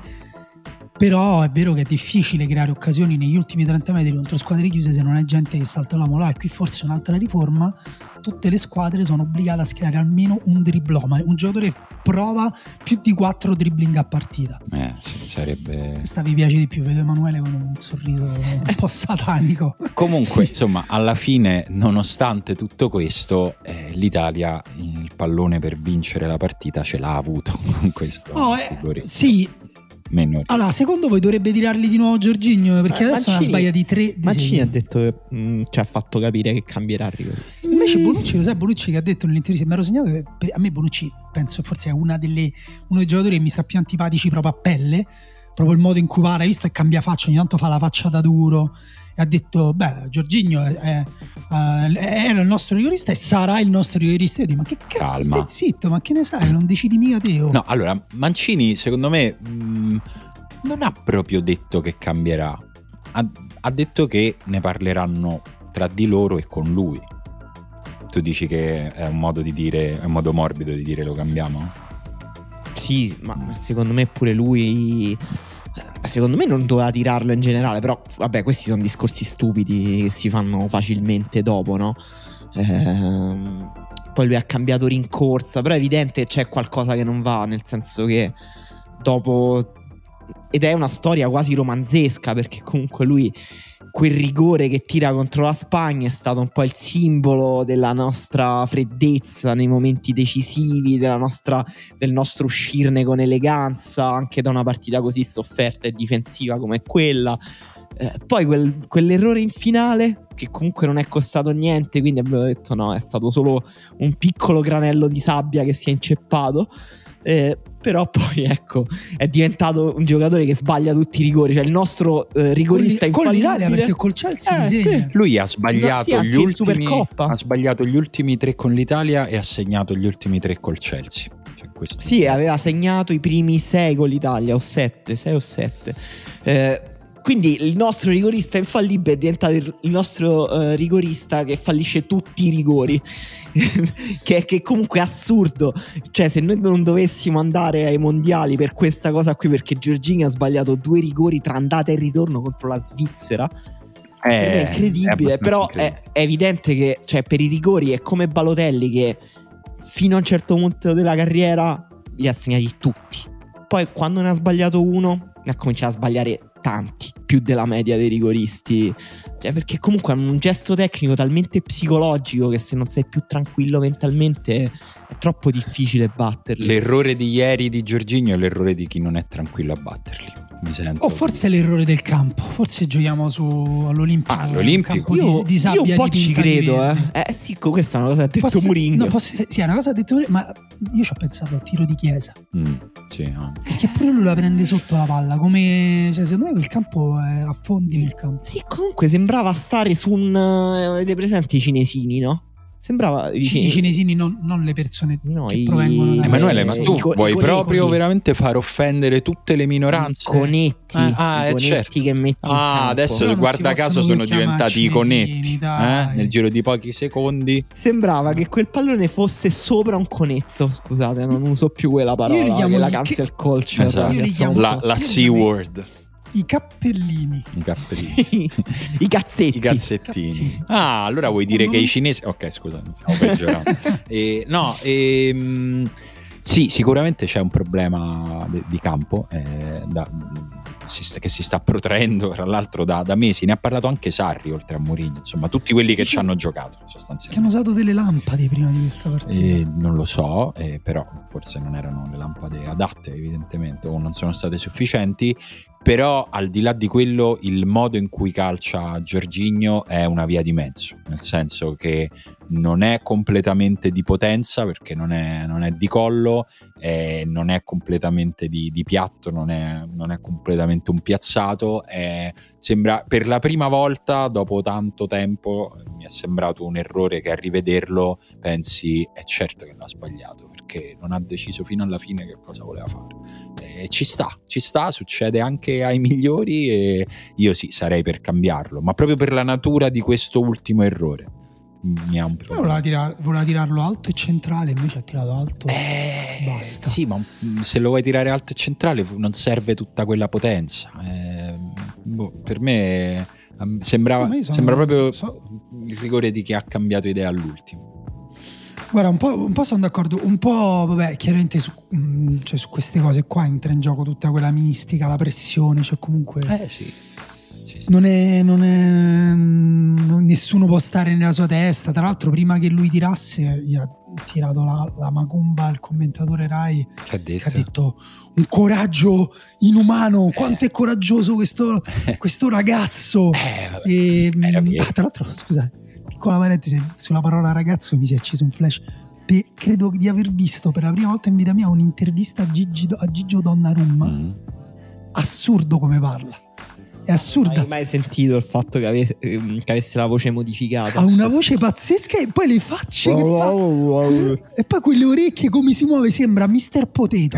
però è vero che è difficile creare occasioni negli ultimi 30 metri contro squadre chiuse se non è gente che salta la mola. E qui forse un'altra riforma: tutte le squadre sono obbligate a schierare almeno un driblomane. Un giocatore prova più di 4 dribbling a partita. Eh, sarebbe. Questa vi piace di più, vedo Emanuele con un sorriso un po' satanico. Comunque, insomma, alla fine, nonostante tutto questo, eh, l'Italia il pallone per vincere la partita ce l'ha avuto con questo. Oh, eh, sì, Meno. Allora, secondo voi dovrebbe tirarli di nuovo Giorginio? Perché eh, adesso Mancini, ha sbagliato i tre Mancini ha detto che mh, mm, ci ha fatto capire che cambierà il rigorista. Invece Bonucci, lo sai Bonucci che ha detto nell'intervista, mi ero segnato che per, a me Bonucci penso forse è delle, uno dei giocatori che mi sta più antipatici proprio a pelle, proprio il modo in cui va, hai visto che cambia faccia, ogni tanto fa la faccia da duro ha detto beh Giorginio è, è, era il nostro rigorista e sarà il nostro rigorista io dico ma che cazzo Calma. stai zitto ma che ne sai non decidi mica te oh. no allora Mancini secondo me mh, mm, non ha proprio detto che cambierà ha, ha detto che ne parleranno tra di loro e con lui tu dici che è un modo di dire è un modo morbido di dire lo cambiamo? sì ma secondo me pure lui secondo me non doveva tirarlo in generale, però vabbè, questi sono discorsi stupidi che si fanno facilmente dopo, no? Ehm, poi lui ha cambiato rincorsa, però è evidente che c'è qualcosa che non va, nel senso che dopo... Ed è una storia quasi romanzesca, perché comunque lui quel rigore che tira contro la Spagna è stato un po' il simbolo della nostra freddezza nei momenti decisivi, nostra, del nostro uscirne con eleganza anche da una partita così sofferta e difensiva come quella. Eh, poi quel, quell'errore in finale, che comunque non è costato niente, quindi abbiamo detto no, è stato solo un piccolo granello di sabbia che si è inceppato. Eh, però poi ecco è diventato un giocatore che sbaglia tutti i rigori. Cioè il nostro eh, rigorista con, con l'Italia perché col Chelsea eh, sì. lui ha sbagliato, no, sì, gli ultimi, ha sbagliato gli ultimi tre con l'Italia e ha segnato gli ultimi tre col Chelsea. Cioè, sì aveva segnato i primi sei con l'Italia o sette sei o sette. Eh, quindi il nostro rigorista infallibile è diventato il nostro uh, rigorista che fallisce tutti i rigori. che, che comunque è assurdo. Cioè, se noi non dovessimo andare ai mondiali per questa cosa qui, perché Giorgini ha sbagliato due rigori tra andata e ritorno contro la Svizzera. È, è incredibile, è però incredibile. È, è, evidente che cioè, per i rigori è come Balotelli che fino a un certo punto della carriera li ha segnati tutti. Poi quando ne ha sbagliato uno, ne ha cominciato a sbagliare tanti, più della media dei rigoristi. Cioè, perché comunque hanno un gesto tecnico talmente psicologico che se non sei più tranquillo mentalmente è troppo difficile batterli. L'errore di ieri di Giorginio è l'errore di chi non è tranquillo a batterli. Mi sento. O forse è l'errore del campo, forse giochiamo su all'Olimpico. Ah, l'Olimpico. un campo Io, di, di io un po' ci credo, eh. Eh sì, questa è una cosa che ha detto Posso- Mourinho. no, posso- sì, è una cosa che ha detto Mourinho, ma io ci ho pensato al tiro di chiesa. Mm, sì, no. Perché pure lui la prende sotto la palla. Come cioè, secondo me quel campo è a fondi nel campo. Sì, comunque sembrava stare su un... eh, Avete presente i cinesini, no? Sembrava... i I cine- cinesini, non, non le persone No, che i- provengono da Emanuele, Eh, ma i tu co- i vuoi proprio così. veramente far offendere tutte le minoranze? I conetti, Ah, ah, i eh, conetti certo. che metti in Ah, campo. adesso Però guarda caso sono diventati i conetti. eh? Nel giro di pochi secondi. Sembrava che quel pallone fosse sopra un conetto. Scusate, non uso più quella parola. Io li chiamo che la cancel culture. Esatto. Io li piazza chiamo- La, la Io C-word. I cappellini. I cappellini. I cazzetti. I cazzettini. Cazzini. Ah, allora vuoi dire Secondo che i cinesi. Ok, scusa, mi stavo peggiorando. Eh, no, ehm, sì, sicuramente c'è un problema de- di campo eh, da- si sta- che si sta protraendo, tra l'altro, da, da mesi. Ne ha parlato anche Sarri, oltre a Mourinho. Insomma, tutti quelli che ci hanno giocato, Che hanno sostanzialmente. usato delle lampade prima di questa partita. Eh, non lo so, eh, però forse non erano le lampade adatte, evidentemente, o non sono state sufficienti. Però al di là di quello, il modo in cui calcia Giorginio è una via di mezzo, nel senso che non è completamente di potenza perché non è, non è di collo, eh, non è completamente di, di piatto, non è, non è completamente un piazzato. è- sembra per la prima volta dopo tanto tempo eh, mi è sembrato un errore che a rivederlo pensi è certo che l'ha sbagliato perché non ha deciso fino alla fine che cosa voleva fare. E ci sta, ci sta, succede anche ai migliori e io sì, sarei per cambiarlo, ma proprio per la natura di questo ultimo errore. Mi ha un po'... Voleva, tirar- voleva tirarlo alto e centrale, invece ha tirato alto. Eh, Basta. Sì, ma se lo vuoi tirare alto e centrale non serve tutta quella potenza. Eh, boh, per me ehm, sembrava, sono- sembra proprio so- il rigore di chi ha cambiato idea all'ultimo. Guarda, un po', un po' sono d'accordo, un po', vabbè, chiaramente su, mm, cioè, su queste cose qua entra in gioco tutta quella mistica, la pressione, cioè comunque Eh sì. Sì, sì. non è, non è- mm, nessuno può stare nella sua testa. Tra l'altro, prima che lui tirasse, gli ha tirato la, la macumba al commentatore Rai Che ha che detto? ha detto un coraggio inumano, quanto è coraggioso questo, questo ragazzo. Eh, vabbè. E, Era mm, ah, tra l'altro, scusa, piccola parentesi, sulla parola ragazzo mi si è acceso un flash. Pe- credo di aver visto per la prima volta in vita mia un'intervista a, Gigi, a Gigio Donnarumma. Mm. Assurdo come parla. È assurda. Hai mai sentito il fatto che, ave- ehm, che avesse la voce modificata? Ha una voce pazzesca e poi le facce che fa. E poi quelle orecchie come si muove sembra Mr. Potato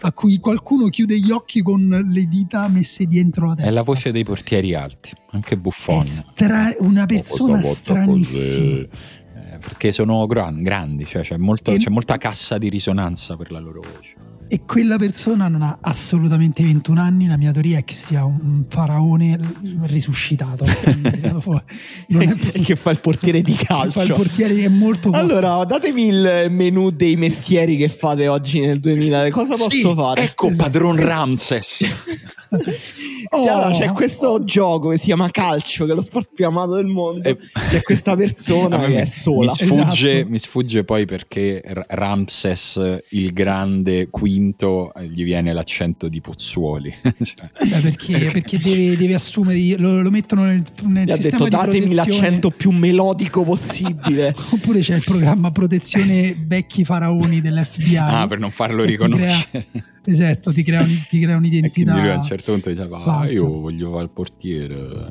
a cui qualcuno chiude gli occhi con le dita messe dietro la testa. È la voce dei portieri alti, anche Buffon. stra- una persona stranissima. Eh, perché sono gran- grandi, cioè c'è, molto- E- c'è molta cassa di risonanza per la loro voce. E quella persona non ha assolutamente 21 anni. La mia teoria è che sia un, faraone risuscitato. tirato fuori. Non è che fa il portiere di che fa il calcio. portiere che è molto forte. Allora, datemi il menù dei mestieri che fate oggi nel 2000. Cosa posso Sì, fare? Ecco padron Ramses. Oh, c'è questo gioco che si chiama calcio, che è lo sport più amato del mondo. Eh, C'è questa persona che mi- è sola. Mi sfugge, Esatto. mi sfugge poi perché Ramses, il grande quinto, eh, gli viene l'accento di Pozzuoli. Cioè, Eh beh, perché, perché deve, deve assumere, lo, lo mettono nel, nel Mi ha detto di datemi protezione. l'accento più melodico possibile. Oppure c'è il programma protezione vecchi faraoni dell'FBI. ah, per non farlo riconoscere. crea- esatto, ti crea, un- ti crea E un'identità. lui a un certo punto diceva: ah, falsa. Io voglio fare il portiere.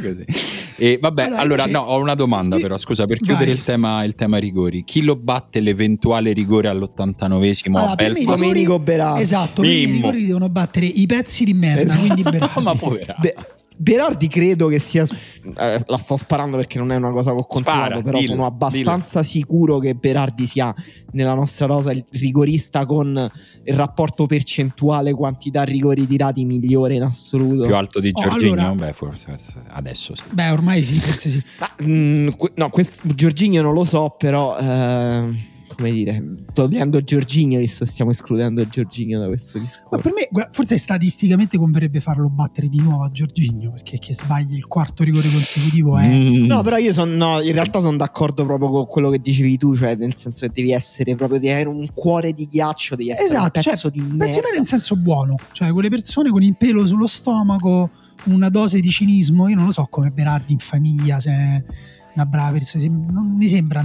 Così. E vabbè, Allora, allora, invece- no, ho una domanda, Io- però. Scusa, per chiudere il tema, il tema rigori, chi lo batte l'eventuale rigore all'89esimo? Allora, rigori- Domenico Berardi. Esatto, i rigori devono battere i pezzi di merda, Esatto. quindi Berardi. ma povera. Be- Berardi credo che sia. eh, la sto sparando perché non è una cosa che ho controllato. Spara, però dillo, sono abbastanza sicuro che Berardi sia nella nostra rosa il rigorista con il rapporto percentuale quantità rigori tirati migliore in assoluto. più alto di Oh, Giorginio? allora- Beh, forse forse adesso sì. Beh, ormai sì, forse sì. Ma, mm, que- no, questo Giorginio non lo so, però. eh, come dire, togliendo Giorginio, visto che stiamo escludendo Giorginio da questo Ma discorso. per me, forse statisticamente converrebbe farlo battere di nuovo a Giorginio perché che sbagli il quarto rigore consecutivo è. Mm. No, però io sono, no, in realtà sono d'accordo proprio con quello che dicevi tu, cioè nel senso che devi essere proprio, devi avere un cuore di ghiaccio, devi essere Esatto, un pezzo cioè, di merda. bene in senso buono, cioè quelle persone con il pelo sullo stomaco, una dose di cinismo, io non lo so come Berardi in famiglia, se è una brava persona, non mi sembra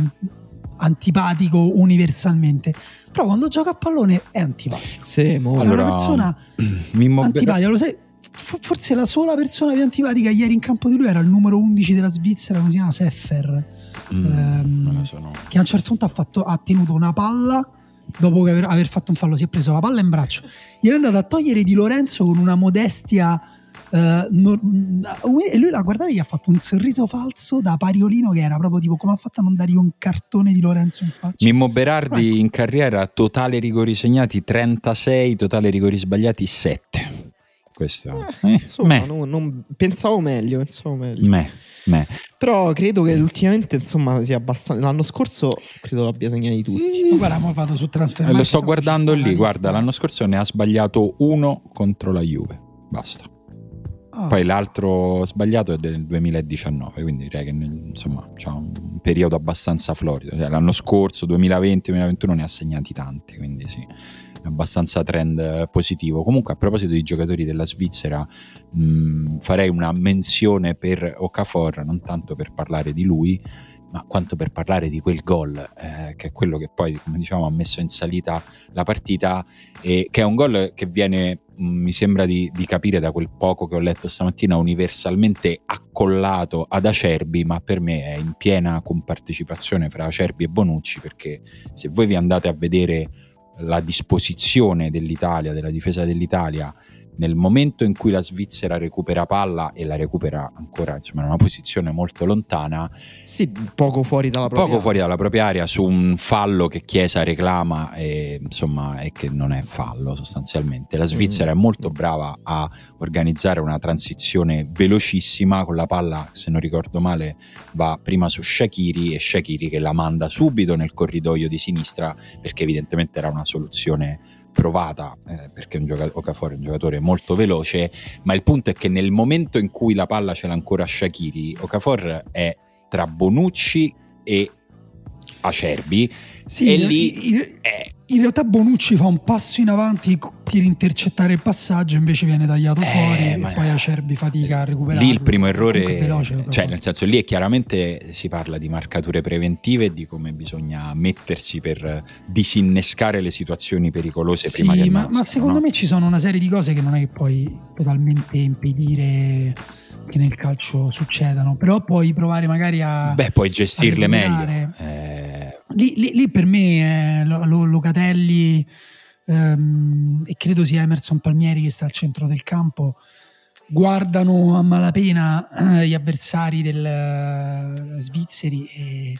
antipatico universalmente, però quando gioca a pallone è antipatico. Sì, mo- è Allora, una persona Mimmo antipatica, lo sai, forse la sola persona più antipatica ieri in campo di lui era il numero 11 della Svizzera, come si chiama, Seffer. Mm, ehm, non lo so, no. che a un certo punto ha, fatto- ha tenuto una palla dopo che aver, aver fatto un fallo si è preso la palla in braccio. Gli è andato a togliere di Lorenzo con una modestia eh, nor- e lui la guardava e gli ha fatto un sorriso falso da pariolino che era proprio tipo come ha fatto a non dargli un cartone di Lorenzo in faccia Mimmo Berardi in carriera totale rigori segnati 36, totale rigori sbagliati 7. Questo Eh, eh, insomma, no- non- pensavo meglio, pensavo meglio. me, me. Però credo che ultimamente, insomma, sia abbastanza. L'anno scorso credo l'abbia segnati tutti. Ma guarda mo vado su transfer Eh, lo sto guardando lì, guarda, l'anno scorso ne ha sbagliato uno contro la Juve. Basta. Ah, Poi l'altro sbagliato è del 2019, quindi direi che insomma c'ha un periodo abbastanza florido. Cioè, l'anno scorso, 2020-2021, ne ha segnati tanti, quindi sì, è abbastanza trend positivo. Comunque, a proposito di giocatori della Svizzera, mh, farei una menzione per Okafor, non tanto per parlare di lui, ma quanto per parlare di quel gol, eh, che è quello che poi, come diciamo, ha messo in salita la partita, e che è un gol che viene, mh, mi sembra di, di capire da quel poco che ho letto stamattina, universalmente accollato ad Acerbi, ma per me è in piena compartecipazione fra Acerbi e Bonucci, perché se voi vi andate a vedere la disposizione dell'Italia, della difesa dell'Italia, nel momento in cui la Svizzera recupera palla e la recupera ancora insomma, in una posizione molto lontana, Sì, poco fuori dalla propria. poco fuori dalla propria area su un fallo che Chiesa reclama e, insomma, e che non è fallo sostanzialmente. La Svizzera è molto brava a organizzare una transizione velocissima con la palla, se non ricordo male, va prima su Shakiri e Shakiri che la manda subito nel corridoio di sinistra perché evidentemente era una soluzione provata eh, perché un gioca- Okafor è un giocatore molto veloce ma il punto è che nel momento in cui la palla ce l'ha ancora Shakiri Okafor è tra Bonucci e Acerbi sì, e lì in, è in realtà Bonucci fa un passo in avanti per intercettare il passaggio invece viene tagliato Eh, fuori e poi Acerbi fatica a recuperare lì il primo errore veloce, cioè nel senso lì è chiaramente si parla di marcature preventive e di come bisogna mettersi per disinnescare le situazioni pericolose Sì, prima che ma, nascano, ma secondo no? me ci sono una serie di cose che non è che puoi totalmente impedire che nel calcio succedano, però puoi provare magari a... beh puoi gestirle meglio. Eh, Lì, lì- lì per me eh, Lo- Lo- Locatelli ehm, e credo sia Emerson Palmieri che sta al centro del campo guardano a malapena eh, gli avversari del eh, svizzeri e,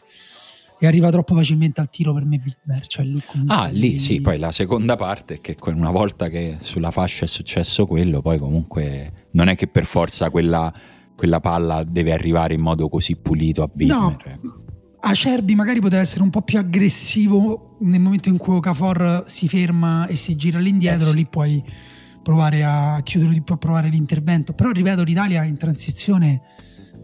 e arriva troppo facilmente al tiro per me Wittmer cioè Ah, lì sì, poi la seconda parte è che una volta che sulla fascia è successo quello, poi comunque non è che per forza quella, quella palla deve arrivare in modo così pulito a Wittmer. No, Acerbi magari poteva essere un po' più aggressivo nel momento in cui Okafor si ferma e si gira all'indietro, Eh sì. lì puoi provare a chiudere di più, a provare l'intervento. Però ripeto, l'Italia in transizione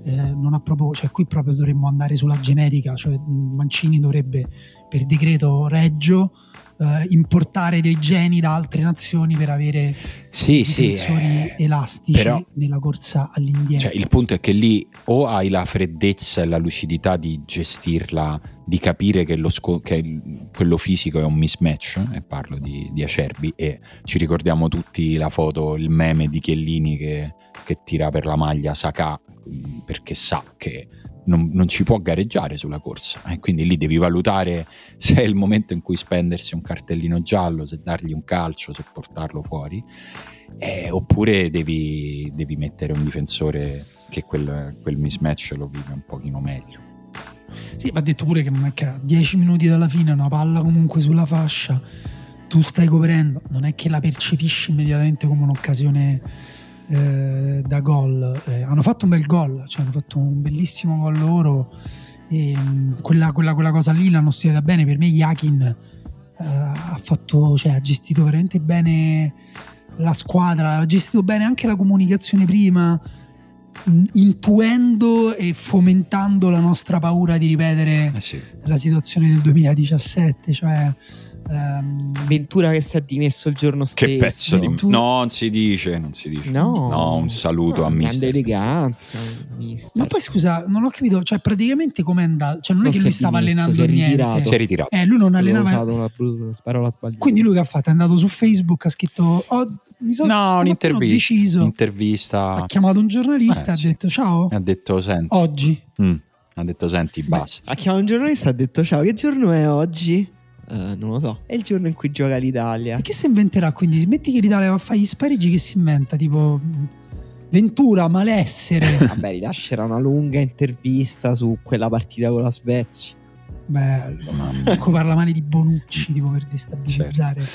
eh, non ha proprio, cioè qui proprio dovremmo andare sulla genetica, cioè Mancini dovrebbe per decreto Reggio eh, importare dei geni da altre nazioni per avere Sì, sì. difensori eh, elastici però- nella corsa all'indietro. Cioè, il punto è che lì o hai la freddezza e la lucidità di gestirla, di capire che, sco- che quello fisico è un mismatch, e parlo di, di Acerbi, e ci ricordiamo tutti la foto, il meme di Chiellini che, che tira per la maglia Sacà, mm, perché sa che non, non ci può gareggiare sulla corsa, e quindi lì devi valutare se è il momento in cui spendersi un cartellino giallo, se dargli un calcio, se portarlo fuori. Eh, oppure devi, devi mettere un difensore che quel, quel mismatch lo vive un pochino meglio. Sì, va detto pure che non è che a 10 minuti dalla fine una palla comunque sulla fascia, tu stai coprendo, non è che la percepisci immediatamente come un'occasione eh, da gol. Eh, hanno fatto un bel gol, cioè hanno fatto un bellissimo gol loro E, mh, quella, quella- quella cosa lì l'hanno studiata bene. Per me, Yakin eh, ha fatto, cioè, ha gestito veramente bene la squadra, ha gestito bene anche la comunicazione prima, mh, intuendo e fomentando la nostra paura di ripetere Eh sì. la situazione del 2017. Cioè, ehm, Ventura che si è dimesso il giorno stesso. Che pezzo di... tu- No, non si dice, non si dice. No. un saluto Ah, a Grande mister. eleganza, mister. Ma poi scusa, non ho capito, cioè praticamente com'è andato? Cioè non, Non è che lui stava dimesso, allenando si niente. ritirato. Si è ritirato. Eh, lui non allenava. usato una parola sbagliata. Quindi lui che ha fatto? È andato su Facebook, ha scritto "Oh, mi sono No, un'intervista. deciso. Un'intervista. Ha chiamato un giornalista, Eh, ha detto ciao, Ha detto, senti. oggi. Mm. Ha detto, senti, basta. Ha chiamato un giornalista e ha detto ciao, che giorno è oggi? Eh, non lo so. È il giorno in cui gioca l'Italia. E che si inventerà quindi? Metti che l'Italia va a fare gli spareggi che si inventa, tipo Ventura, malessere. Vabbè, rilascerà una lunga intervista su quella partita con la Svezia. Bello. Mamma. Ecco parla male di Bonucci, tipo per destabilizzare un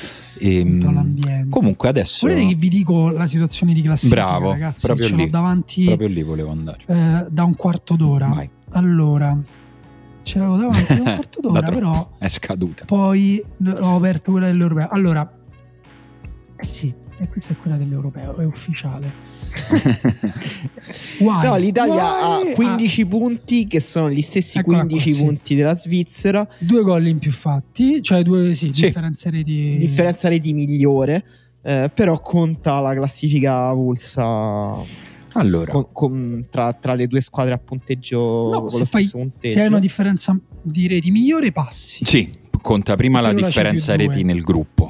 po' Ehm, l'ambiente. comunque adesso... Volete che vi dico la situazione di classifica, Bravo, ragazzi? proprio Ce lì. l'ho davanti Proprio lì volevo andare. eh, da un quarto d'ora. Vai. Allora, ce l'avevo davanti da un quarto d'ora, però È scaduta. poi ho aperto quella dell'europeo. Allora, eh sì, e questa è quella dell'europeo, è ufficiale. Why? No, l'Italia Why? ha 15 punti che sono gli stessi Eccola qua, 15 sì. punti della Svizzera. Ah, due gol in più fatti, cioè due sì, Sì. differenze reti. Differenza reti migliore. eh, però conta la classifica pulsa Allora, con- con- tra, tra le due squadre a punteggio No, con se fai- punteggio. Se hai una differenza di reti migliore, passi. sì, conta prima la differenza reti nel gruppo.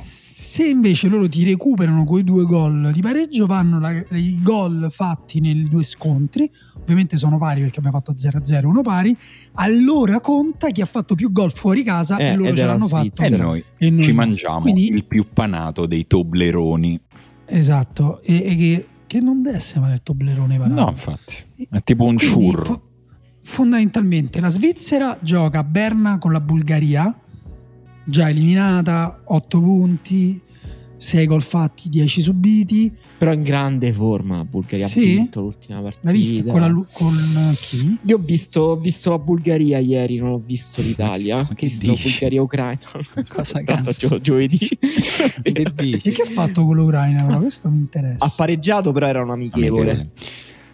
Se invece loro ti recuperano quei due gol di pareggio, vanno la- i gol fatti nei due scontri, ovviamente sono pari perché abbiamo fatto 0-0, uno pari, allora conta chi ha fatto più gol fuori casa Eh, e loro ce l'hanno Svizzera. E fatto. noi e noi ci mangiamo Quindi- il più panato dei tobleroni. Esatto, e, e che, che non deve essere male il toblerone panato. No, infatti. È tipo un Quindi, ciurro. fo- fondamentalmente la Svizzera gioca a Berna con la Bulgaria, già eliminata, 8 punti, 6 gol fatti, 10 subiti. Però in grande forma la Bulgaria Sì? ha vinto l'ultima partita. L'hai vista con, la lu- con eh, chi? Io ho visto, ho visto la Bulgaria ieri, non ho visto l'Italia. Ma che ho visto dici? Bulgaria-Ucraina. Cosa cazzo? gio- giovedì. Che dici? E che ha fatto con l'Ucraina? Però questo mi interessa. ha pareggiato, però era un amichevole. Amichevole.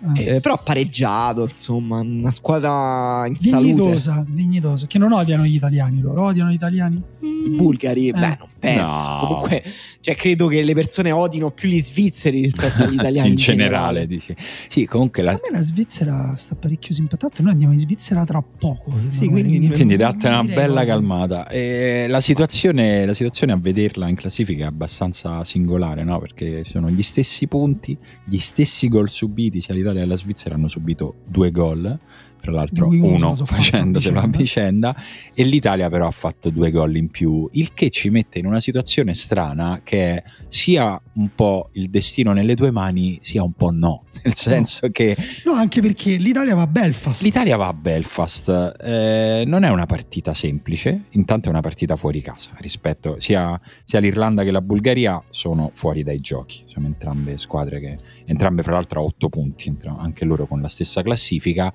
Ah. Eh, però ha pareggiato, insomma, una squadra in salute. dignitosa, dignitosa, che non odiano gli italiani loro, odiano gli italiani? I bulgari, beh, non penso. No. Comunque, cioè, credo che le persone odino più gli svizzeri rispetto agli italiani. in generale, dici. Sì, comunque la, A me la Svizzera sta parecchio simpatica. Noi andiamo in Svizzera tra poco. Sì, quindi- Quindi non datte una bella cose. calmata. E la, situazione, la situazione a vederla in classifica è abbastanza singolare, no? Perché sono gli stessi punti, gli stessi gol subiti, sia l'Italia che la Svizzera hanno subito due gol, tra l'altro uno facendoselo a vicenda. e l'Italia però ha fatto due gol in più, il che ci mette in una situazione strana che è sia un po' il destino nelle tue mani, sia un po' no. Nel senso che No, anche perché l'Italia va a Belfast. L'Italia va a Belfast, eh, non è una partita semplice, intanto è una partita fuori casa rispetto sia, sia l'Irlanda che la Bulgaria sono fuori dai giochi, sono entrambe squadre che, entrambe fra l'altro a 8 punti, anche loro con la stessa classifica,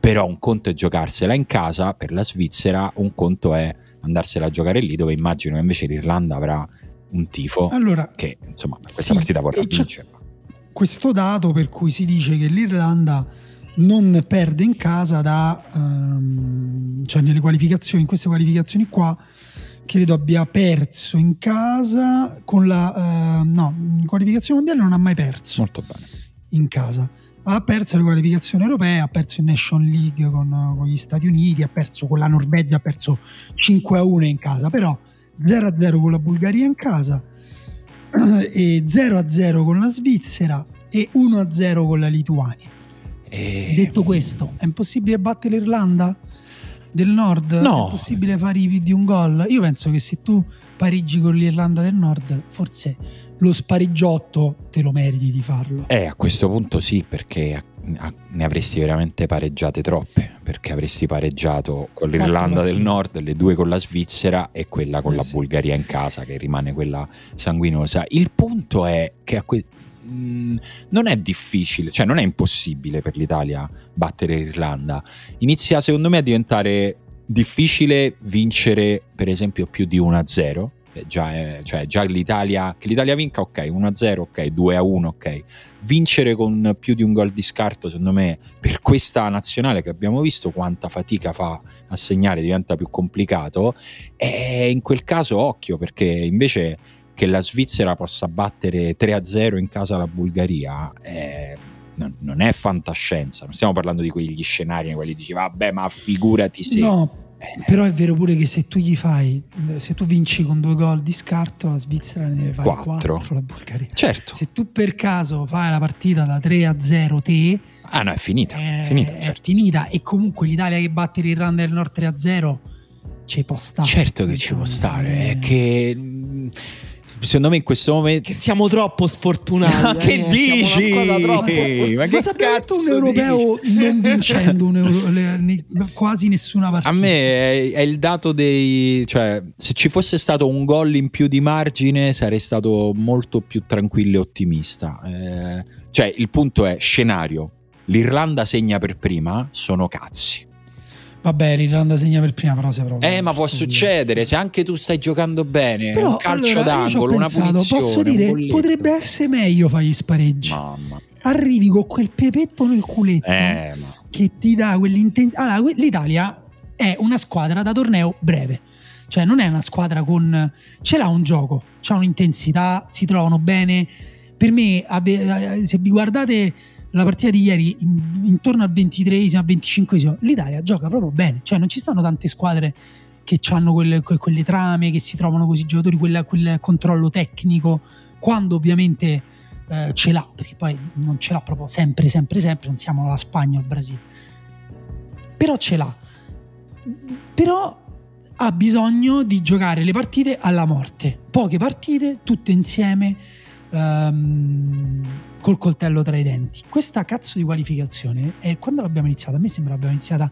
però un conto è giocarsela in casa per la Svizzera, un conto è andarsela a giocare lì dove immagino invece l'Irlanda avrà un tifo Allora, che insomma questa Sì, partita vorrà vincerla. questo dato per cui si dice che l'Irlanda non perde in casa da ehm, cioè nelle qualificazioni, in queste qualificazioni qua credo abbia perso in casa con la ehm, no, in qualificazione mondiale non ha mai perso Molto bene. in casa. Ha perso le qualificazioni europee, ha perso in Nation League con, con gli Stati Uniti, ha perso con la Norvegia, ha perso 5 a 1 in casa, però 0 a 0 con la Bulgaria in casa e 0 a 0 con la Svizzera e 1 a 0 con la Lituania. E- Detto questo, è impossibile battere l'Irlanda del Nord? No. È possibile fare i di un gol? Io penso che se tu pareggi con l'Irlanda del Nord, forse lo spareggiotto te lo meriti di farlo. Eh, a questo punto sì, perché a- a- ne avresti veramente pareggiate troppe, perché avresti pareggiato con l'Irlanda del. Nord, le due con la Svizzera e quella con Eh la sì. Bulgaria in casa, che rimane quella sanguinosa. Il punto è che a que- mh, non è difficile, cioè non è impossibile per l'Italia battere l'Irlanda. Inizia secondo me a diventare difficile vincere per esempio più di 1-0 già, è, cioè già l'Italia che l'Italia vinca ok 1-0 ok 2-1 ok. Vincere con più di un gol di scarto secondo me per questa nazionale che abbiamo visto quanta fatica fa a segnare diventa più complicato. E in quel caso occhio perché invece che la Svizzera possa battere 3-0 in casa alla Bulgaria è non, è fantascienza, non stiamo parlando di quegli scenari in cui dici vabbè ma figurati se... No, però è vero pure che se tu gli fai, se tu vinci con due gol di scarto, la Svizzera ne deve fare quattro, la Bulgaria. Certo. Se tu per caso fai la partita da 3 a 0 te... Ah no, è finita. È, finita, certo. è finita e comunque l'Italia che batte l'Irlanda del Nord 3 a 0 ci può stare. Certo che ci può stare, è che secondo me in questo momento che siamo troppo sfortunati. Ma che eh, dici? Ma che cazzo un europeo dici? non vincendo un euro, le, ne, quasi nessuna partita. A me è, è, il dato dei cioè se ci fosse stato un gol in più di margine sarei stato molto più tranquillo e ottimista. Eh, cioè il punto è scenario. L'Irlanda segna per prima, sono cazzi Vabbè, l'Irlanda segna per prima, però se proprio. Eh, ma può succedere se anche tu stai giocando bene. Però, un calcio allora, d'angolo, una pensato, Posso dire, potrebbe essere meglio fare gli spareggi. Mamma. Arrivi con quel pepetto nel culetto eh, ma... che ti dà quell'intensità. Allora, l'Italia è una squadra da torneo breve. Cioè, non è una squadra con. Ce l'ha un gioco, c'ha un'intensità, si trovano bene. Per me, se vi guardate la partita di ieri intorno al 23esimo, al 25esimo, l'Italia gioca proprio bene, cioè non ci stanno tante squadre che hanno quelle, quelle trame, che si trovano così giocatori, quel, quel controllo tecnico, quando ovviamente eh, ce l'ha, perché poi non ce l'ha proprio sempre, sempre, sempre, non siamo la Spagna o il Brasile, però ce l'ha, però ha bisogno di giocare le partite alla morte, poche partite, tutte insieme. Um, col coltello tra i denti. Questa cazzo di qualificazione, è, quando l'abbiamo iniziata? A me sembra l'abbiamo iniziata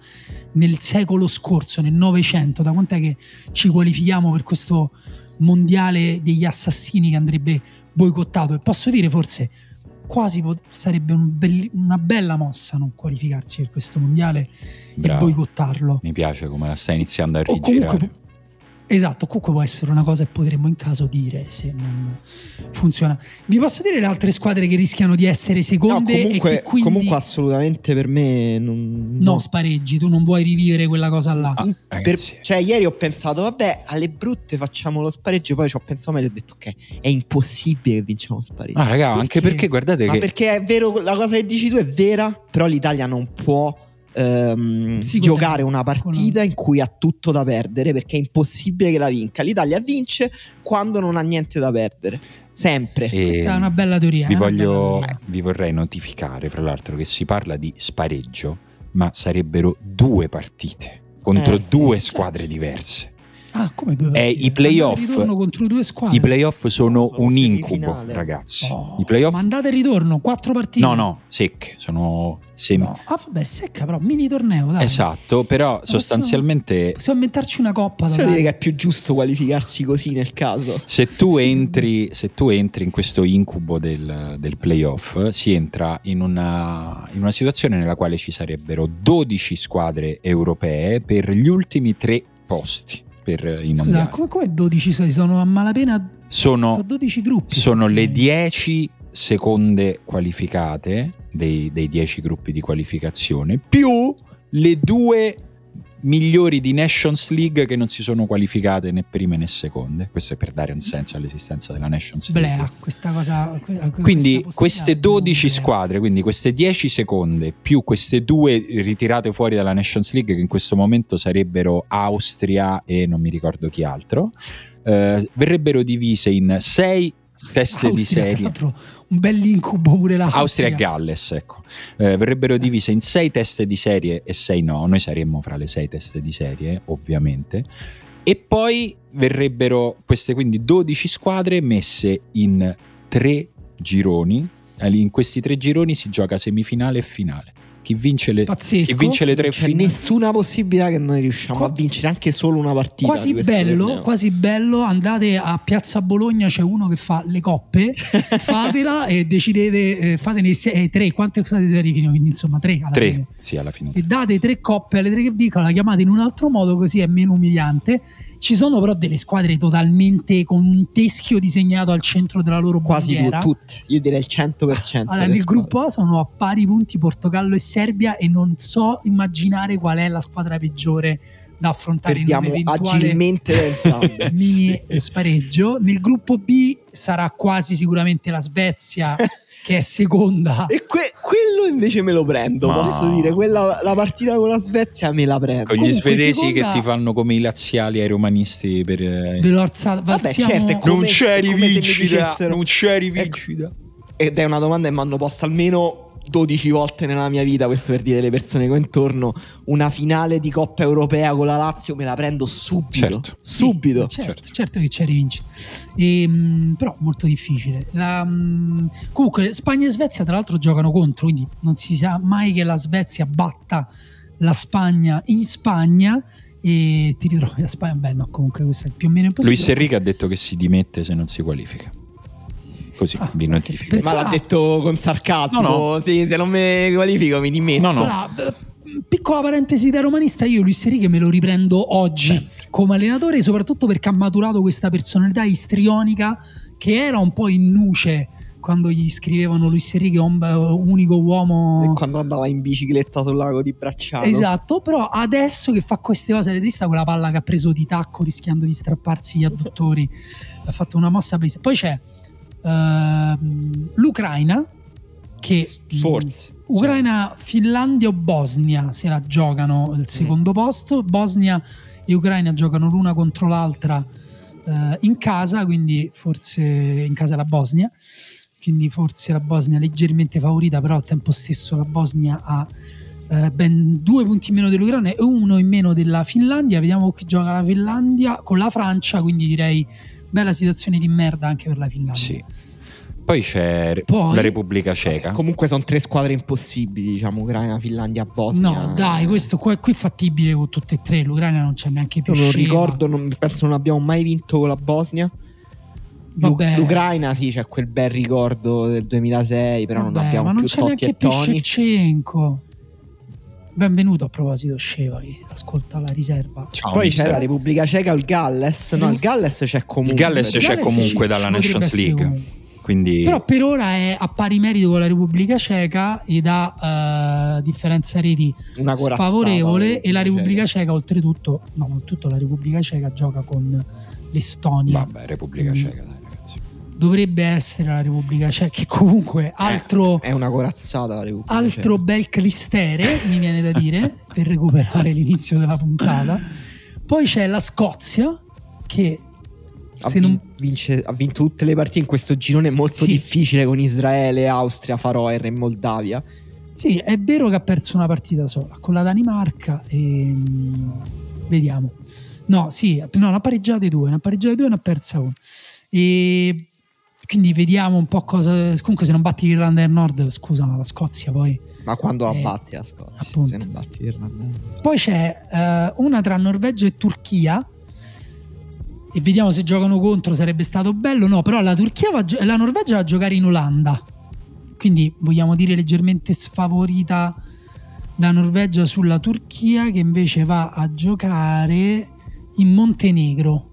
nel secolo scorso, nel Novecento. Da quant'è che ci qualifichiamo per questo mondiale degli assassini che andrebbe boicottato? E posso dire forse quasi pot- sarebbe un be- una bella mossa non qualificarsi per questo mondiale Bravo. e boicottarlo. Mi piace come la stai iniziando a rigirare. O comunque Esatto, comunque può essere una cosa che potremmo in caso dire se non funziona. Vi posso dire le altre squadre che rischiano di essere seconde no, comunque, e che quindi... comunque assolutamente per me non... No, spareggi, tu non vuoi rivivere quella cosa là. Ah, per, cioè ieri ho pensato, vabbè, alle brutte facciamo lo spareggio, poi ci ho pensato meglio e ho detto ok, è impossibile che vinciamo lo spareggio. Ah raga, perché? anche perché guardate Ma che... perché è vero, la cosa che dici tu è vera, però l'Italia non può ehm, giocare una partita in cui ha tutto da perdere perché è impossibile che la vinca. L'Italia vince quando non ha niente da perdere. Sempre. E Questa è una bella teoria. Vi, eh, voglio, teoria. vi vorrei notificare, fra l'altro, che si parla di spareggio, ma sarebbero due partite contro eh, due sì, squadre diverse. Ah, come due partite? Eh, i playoff, contro due squadre. I playoff sono, sono un incubo, ragazzi. Oh, I playoff... Mandate e ritorno, quattro partite. No, no, secche, sono semi... No. Ah, vabbè, secca però, mini torneo, dai. Esatto, però Ma sostanzialmente... Possiamo, possiamo inventarci una coppa. Possiamo dire che è più giusto qualificarsi così nel caso. Se tu entri, se tu entri in questo incubo del, del playoff, si entra in una, in una situazione nella quale ci sarebbero 12 squadre europee per gli ultimi tre posti per i Scusa, mondiali. Come, come 12 sono a malapena? Sono, sono 12 gruppi. Sono le 10 seconde qualificate dei, dei 10 gruppi di qualificazione più le due migliori di Nations League che non si sono qualificate né prime né seconde. Questo è per dare un senso all'esistenza della Nations League. Blea, questa cosa. Quindi queste 12 squadre, quindi queste 10 seconde più queste due ritirate fuori dalla Nations League, che in questo momento sarebbero Austria e non mi ricordo chi altro, eh, verrebbero divise in 6 teste Austria, di serie. Un bell'incubo pure là. Austria e Galles, ecco. Eh, verrebbero divise in sei teste di serie e sei no. Noi saremmo fra le sei teste di serie, ovviamente. E poi verrebbero queste quindi 12 squadre messe in tre gironi. In questi tre gironi si gioca semifinale e finale. Chi vince le, Pazzesco. chi vince le tre C'è finali. nessuna possibilità che noi riusciamo Qua- a vincere anche solo una partita. Quasi bello, quasi bello. Andate a Piazza Bologna, c'è uno che fa le coppe, fatela e decidete, eh, fatene eh, tre. Quante state serie fino? Quindi insomma tre alla Tre, fine. sì, alla fine. E date tre coppe alle tre che vincono, la chiamate in un altro modo così è meno umiliante. Ci sono però delle squadre totalmente con un teschio disegnato al centro della loro Quasi bandiera. tutte. Io direi il 100%. Allora, delle nel gruppo A sono a pari punti Portogallo e Serbia e non so immaginare qual è la squadra peggiore da affrontare in Perdiamo un eventuale agilmente mini spareggio. Nel gruppo B sarà quasi sicuramente la Svezia che è seconda. E que- quello invece me lo prendo, Ma- posso dire. Quella, la partita con la Svezia me la prendo. Con gli Comunque, svedesi seconda- che ti fanno come i laziali ai romanisti per... eh, alzata. Vabbè, certo, è come- non c'è mi rivincita, dicessero- non c'è Ecco, rivincita. Ed è una domanda che mi hanno posto almeno 12 volte nella mia vita, questo per dire le persone che ho intorno. Una finale di Coppa Europea con la Lazio me la prendo subito. Certo. Subito. Sì, certo, certo. certo che c'è rivinci. E, mh, però molto difficile. La, mh, comunque Spagna e Svezia tra l'altro giocano contro, quindi non si sa mai che la Svezia batta la Spagna in Spagna e ti ritrovi la Spagna. Beh no, comunque questo è più o meno impossibile. Luis Enrique ha detto che si dimette se non si qualifica. Così Ah, vi notifico. Ma l'ha detto con sarcasmo. No, Sì, se non mi qualifico mi dimetto. No, no. Allora, beh, piccola parentesi da romanista, io Luis Enrique me lo riprendo oggi come allenatore, soprattutto perché ha maturato questa personalità istrionica che era un po' in nuce quando gli scrivevano Luis Enrique unico E uomo quando andava in bicicletta sul lago di Bracciano. Esatto, però adesso che fa queste cose, visto quella palla che ha preso di tacco rischiando di strapparsi gli adduttori, ha fatto una mossa presa. Poi c'è ehm, l'Ucraina che Forse. Ucraina, Finlandia o Bosnia se la giocano il secondo posto. Bosnia e Ucraina giocano l'una contro l'altra eh, in casa, quindi forse in casa la Bosnia. Quindi forse la Bosnia leggermente favorita, però al tempo stesso la Bosnia ha eh, ben due punti in meno dell'Ucraina e uno in meno della Finlandia. Vediamo chi gioca la Finlandia con la Francia, quindi direi bella situazione di merda anche per la Finlandia. Sì. Poi c'è Poi- la Repubblica Ceca. Comunque sono tre squadre impossibili, diciamo, Ucraina, Finlandia, Bosnia. No, dai, questo qua qui è fattibile con tutte e tre. L'Ucraina non c'è neanche più. Io non scema. ricordo, non- penso non abbiamo mai vinto con la Bosnia. Vabbè. L'Ucraina sì, c'è quel bel ricordo del 2006, però non Vabbè, abbiamo ma non più c'è Totti neanche e più Toni. Shevchenko. Benvenuto a proposito Sceva che ascolta la riserva. Ciao, Poi mister. c'è la Repubblica Ceca o il Galles. No, il Galles c'è Il comunque. Galles Il c'è Galles comunque ci- dalla Nations League. Quindi Però per ora è a pari merito con la Repubblica Ceca ed ha eh, differenza reti Una sfavorevole e la. Repubblica Ceca oltretutto, no, oltretutto la Repubblica Ceca gioca con l'Estonia. vabbè, Repubblica Quindi- Ceca. Dovrebbe essere la Repubblica Ceca che comunque altro È una corazzata la Repubblica altro bel clistere, mi viene da dire, per recuperare l'inizio della puntata. Poi c'è la Scozia, che Ha, se vin- non... vince- ha vinto tutte le partite in questo girone molto Sì. difficile con Israele, Austria, Faroe e Moldavia. Sì, è vero che ha perso una partita sola con la Danimarca e mm, vediamo. No, sì, no, ne ha pareggiate due, ne ha pareggiate due e ne ha persa una. E quindi vediamo un po' cosa... Comunque se non batti l'Irlanda del Nord, scusa, ma la Scozia poi... Ma quando Eh, la batti la Scozia? appunto. Se non batti l'Irlanda. Poi c'è eh, una tra Norvegia e Turchia. E vediamo se giocano contro, sarebbe stato bello. No, però la, Turchia va la Norvegia va a giocare in Olanda. Quindi vogliamo dire leggermente sfavorita la Norvegia sulla Turchia, che invece va a giocare in Montenegro.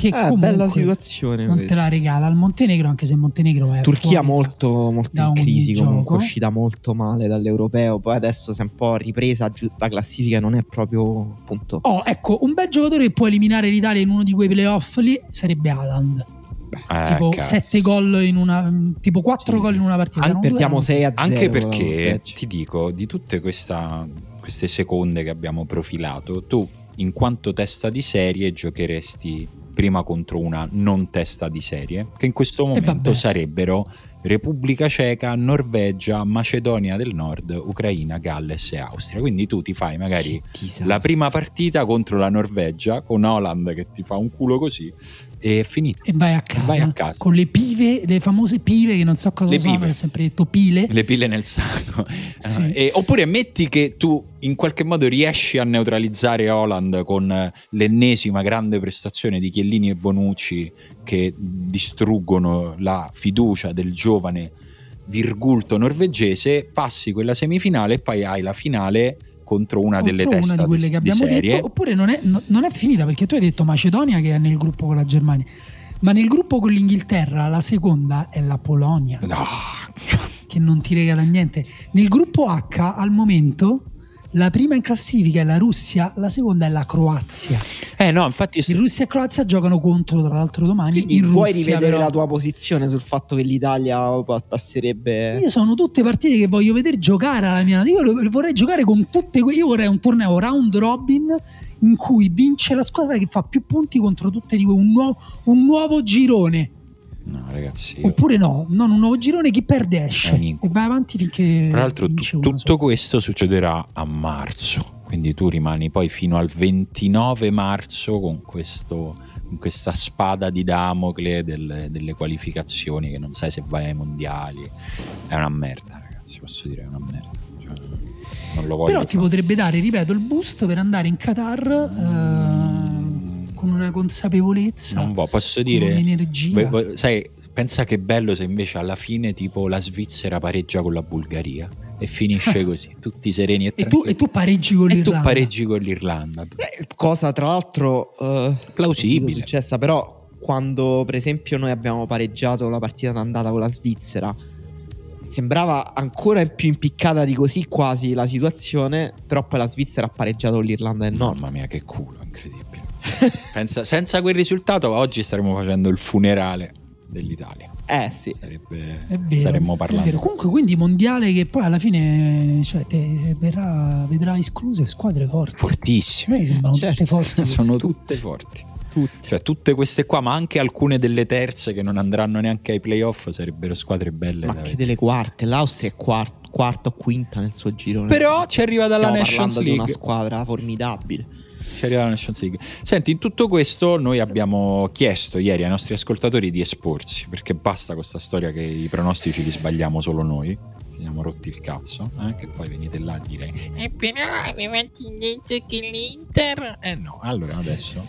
Che Eh, comunque bella situazione. non te questa. la regala il Montenegro, anche se il Montenegro è Turchia molto, molto in crisi comunque, uscita molto male dall'europeo, poi adesso si è un po' ripresa, la classifica non è proprio appunto... Oh, ecco, un bel giocatore che può eliminare l'Italia in uno di quei playoff lì sarebbe Haaland. Eh, tipo cazzo. 7 gol in una tipo 4 Sì. gol in una partita. An- perdiamo erano 6 a 0. Anche perché ti dico, di tutte questa- queste seconde che abbiamo profilato, tu in quanto testa di serie giocheresti prima contro una non testa di serie, che in questo momento sarebbero Repubblica Ceca, Norvegia, Macedonia del Nord, Ucraina, Galles e Austria. Quindi tu ti fai magari la prima partita contro la Norvegia con Holland che ti fa un culo così e è finito. E vai a casa. Vai a casa. Con le pive, le famose pive che non so cosa Le sono, pive. ho sempre detto pile. Le pile nel sacco. Sì. Eh, e- oppure metti che tu in qualche modo riesci a neutralizzare Holland con eh, l'ennesima grande prestazione di Chiellini e Bonucci che distruggono la fiducia del giovane virgulto norvegese, passi quella semifinale e poi hai la finale contro una delle Contro teste una di quelle che abbiamo detto, oppure non è, no- non è finita perché tu hai detto Macedonia che è nel gruppo con la Germania, ma nel gruppo con l'Inghilterra la seconda è la Polonia No. che non ti regala niente. Nel gruppo H al momento la prima in classifica è la Russia, la seconda è la Croazia. Eh no, infatti Il Russia e Croazia giocano contro tra l'altro domani. Quindi in vuoi Russia, rivedere però- la tua posizione sul fatto che l'Italia pa- passerebbe. Io sono tutte partite che voglio vedere giocare alla mia. Io vorrei giocare con tutte. que- Io vorrei un torneo round robin in cui vince la squadra che fa più punti contro tutte di un, nuovo- un nuovo girone. No, ragazzi. io- Oppure no, non un nuovo girone, chi perde esce. E vai avanti finché. Tra l'altro tu- tutto questo succederà a marzo, quindi tu rimani poi fino al 29 marzo con, questo, con questa spada di Damocle delle, delle qualificazioni che non sai se vai ai mondiali. È una merda, ragazzi, posso dire, è una merda. Cioè, Però ti fare. potrebbe dare, ripeto, il boost per andare in Qatar eh, con una consapevolezza, Non vo- posso con dire... un'energia. Beh, beh, sai, pensa che bello se invece alla fine tipo la Svizzera pareggia con la Bulgaria e finisce così, tutti sereni e e, tu, e tu pareggi con E tu l'Irlanda. pareggi con l'Irlanda. Eh, cosa tra l'altro eh, Plausibile. successa, però quando per esempio noi abbiamo pareggiato la partita d'andata con la Svizzera, sembrava ancora più impiccata di così quasi la situazione, però poi la Svizzera ha pareggiato con l'Irlanda del Nord. Mamma mia, che culo. Pensa- senza quel risultato, oggi staremmo facendo il funerale dell'Italia. Eh sì. Sarebbe, vero, staremmo parlando. vero. Comunque, quindi mondiale che poi alla fine cioè, te- verrà, vedrà escluse squadre forti. A Fortissime. me sembrano Certo. tutte forti. Sono tutte forti. Tutti. Cioè, tutte queste qua, ma anche alcune delle terze che non andranno neanche ai playoff, sarebbero squadre belle. Ma da che vedere. delle quarte, l'Austria è quart- quarta o quinta nel suo girone. Però ci arriva dalla Stiamo Nations di una League. squadra formidabile. Ci arriva la Nations League. Senti, in tutto questo noi abbiamo chiesto ieri ai nostri ascoltatori di esporsi, perché basta questa storia che i pronostici li sbagliamo solo noi. Ci siamo rotti il cazzo, eh, che poi venite là a dire E però avevate detto che l'Inter... Eh no, allora adesso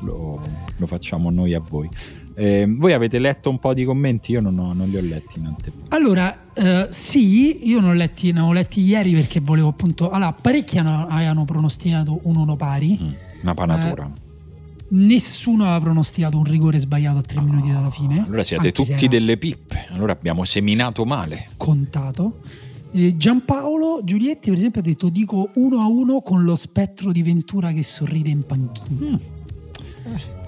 lo, lo facciamo noi a voi. Eh, voi avete letto un po' di commenti? Io non, ho- non li ho letti in anteprima. Allora, eh, sì, io non ho letti, ne ho letti ieri perché volevo appunto. Allora, parecchi hanno- avevano pronosticato un 1 pari. Mm, una panatura. Nessuno aveva pronosticato un rigore sbagliato a tre minuti dalla fine. Allora siete se tutti era delle pippe. Allora abbiamo seminato male. contato. Eh, Giampaolo Giulietti, per esempio, ha detto: Dico 1 a 1 con lo spettro di Ventura che sorride in panchina.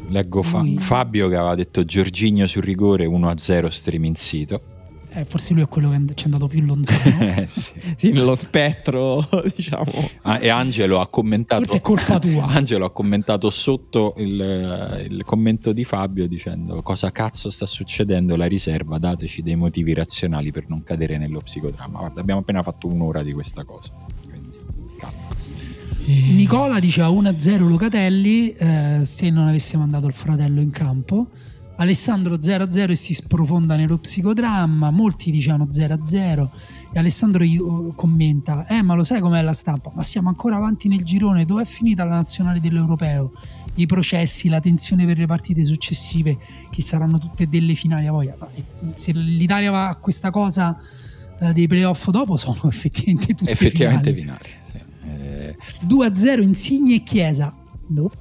Leggo Fa- Lui- Fabio che aveva detto Giorginio sul rigore 1-0 streaming sito. Eh, forse lui è quello che ci è andato più lontano. Eh, sì. Sì, nello spettro, diciamo. Ah, e Angelo ha commentato Forse è colpa tua. Angelo ha commentato sotto il, il commento di Fabio dicendo cosa cazzo sta succedendo la riserva dateci dei motivi razionali per non cadere nello psicodramma guarda abbiamo appena fatto un'ora di questa cosa Nicola diceva 1-0 Locatelli eh, se non avesse mandato il fratello in campo. Alessandro 0-0 e si sprofonda nello psicodramma. Molti dicevano 0-0 e Alessandro io- commenta: Eh, ma lo sai com'è la stampa? Ma siamo ancora avanti nel girone. Dov'è finita la nazionale dell'europeo? I processi, la tensione per le partite successive, che saranno tutte delle finali a voglia. Ma, eh, Se l'Italia va a questa cosa eh, dei playoff dopo, sono effettivamente tutte effettivamente finali. finali. Eh, 2-0 Insigne e Chiesa. Nope.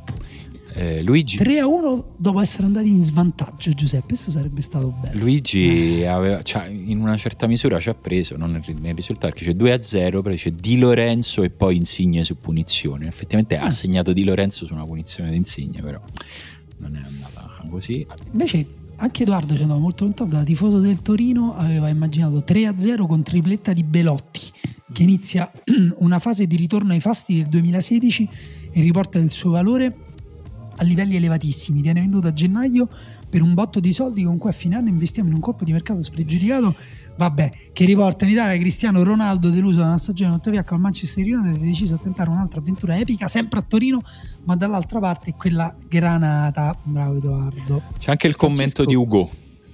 eh, Luigi 3-1 dopo essere andati in svantaggio, Giuseppe. Questo sarebbe stato bello. Luigi aveva, cioè, in una certa misura ci ha preso non nel, nel risultato che c'è 2-0 però c'è Di Lorenzo e poi Insigne su punizione effettivamente ha Ah. segnato Di Lorenzo su una punizione di Insigne però non è andata così Invece anche Edoardo ci andava molto lontano. Da tifoso del Torino aveva immaginato 3-0 con tripletta di Belotti, che inizia una fase di ritorno ai fasti del 2016 e riporta il suo valore a livelli elevatissimi. Viene venduto a gennaio per un botto di soldi con cui a fine anno investiamo in un colpo di mercato spregiudicato. Vabbè, che riporta in Italia Cristiano Ronaldo deluso da una stagione tuttavia al Manchester United ha deciso di tentare un'altra avventura epica, sempre a Torino, ma dall'altra parte quella granata. Bravo Edoardo. C'è anche il commento di Ugo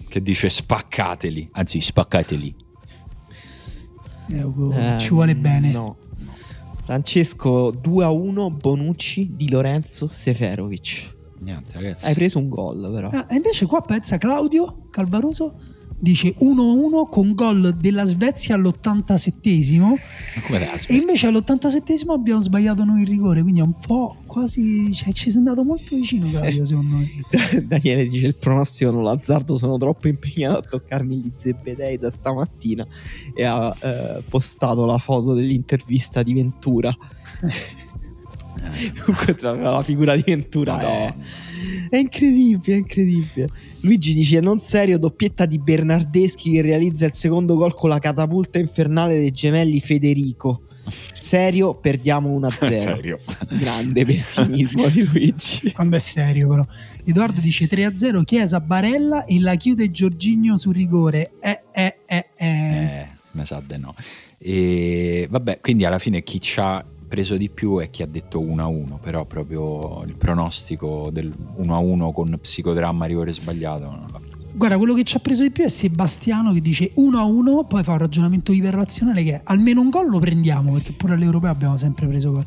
che dice spaccateli, anzi spaccateli. Eh, Ugo, Eh, ci vuole bene. No. Francesco 2 a 1 Bonucci di Lorenzo Seferovic. Niente ragazzi. Hai preso un gol però. Ah, e invece qua pensa Claudio Calvaroso dice 1-1 con gol della Svezia all'87esimo Ma come te e invece all'87esimo abbiamo sbagliato noi il rigore quindi è un po' quasi cioè, ci sei andato molto vicino Claudio secondo me Daniele dice il pronostico non l'azzardo, sono troppo impegnato a toccarmi gli zebedei da stamattina e ha eh, postato la foto dell'intervista di Ventura. Comunque tra la figura di Ventura è, Madonna. è incredibile, è incredibile. Luigi dice non serio, doppietta di Bernardeschi che realizza il secondo gol con la catapulta infernale dei gemelli Federico. Serio, perdiamo 1-0. Serio. Grande pessimismo di Luigi. quando è serio però Edoardo dice 3-0 Chiesa Barella e la chiude Giorginio sul rigore eh eh eh eh Eh, mi sa di no. E vabbè, quindi alla fine chi ci ha preso di più è chi ha detto 1-1, però proprio il pronostico del 1-1 con psicodramma rigore sbagliato. Guarda, quello che ci ha preso di più è Sebastiano che dice 1-1, poi fa un ragionamento iperrazionale che è almeno un gol lo prendiamo, perché pure all'Europeo abbiamo sempre preso gol.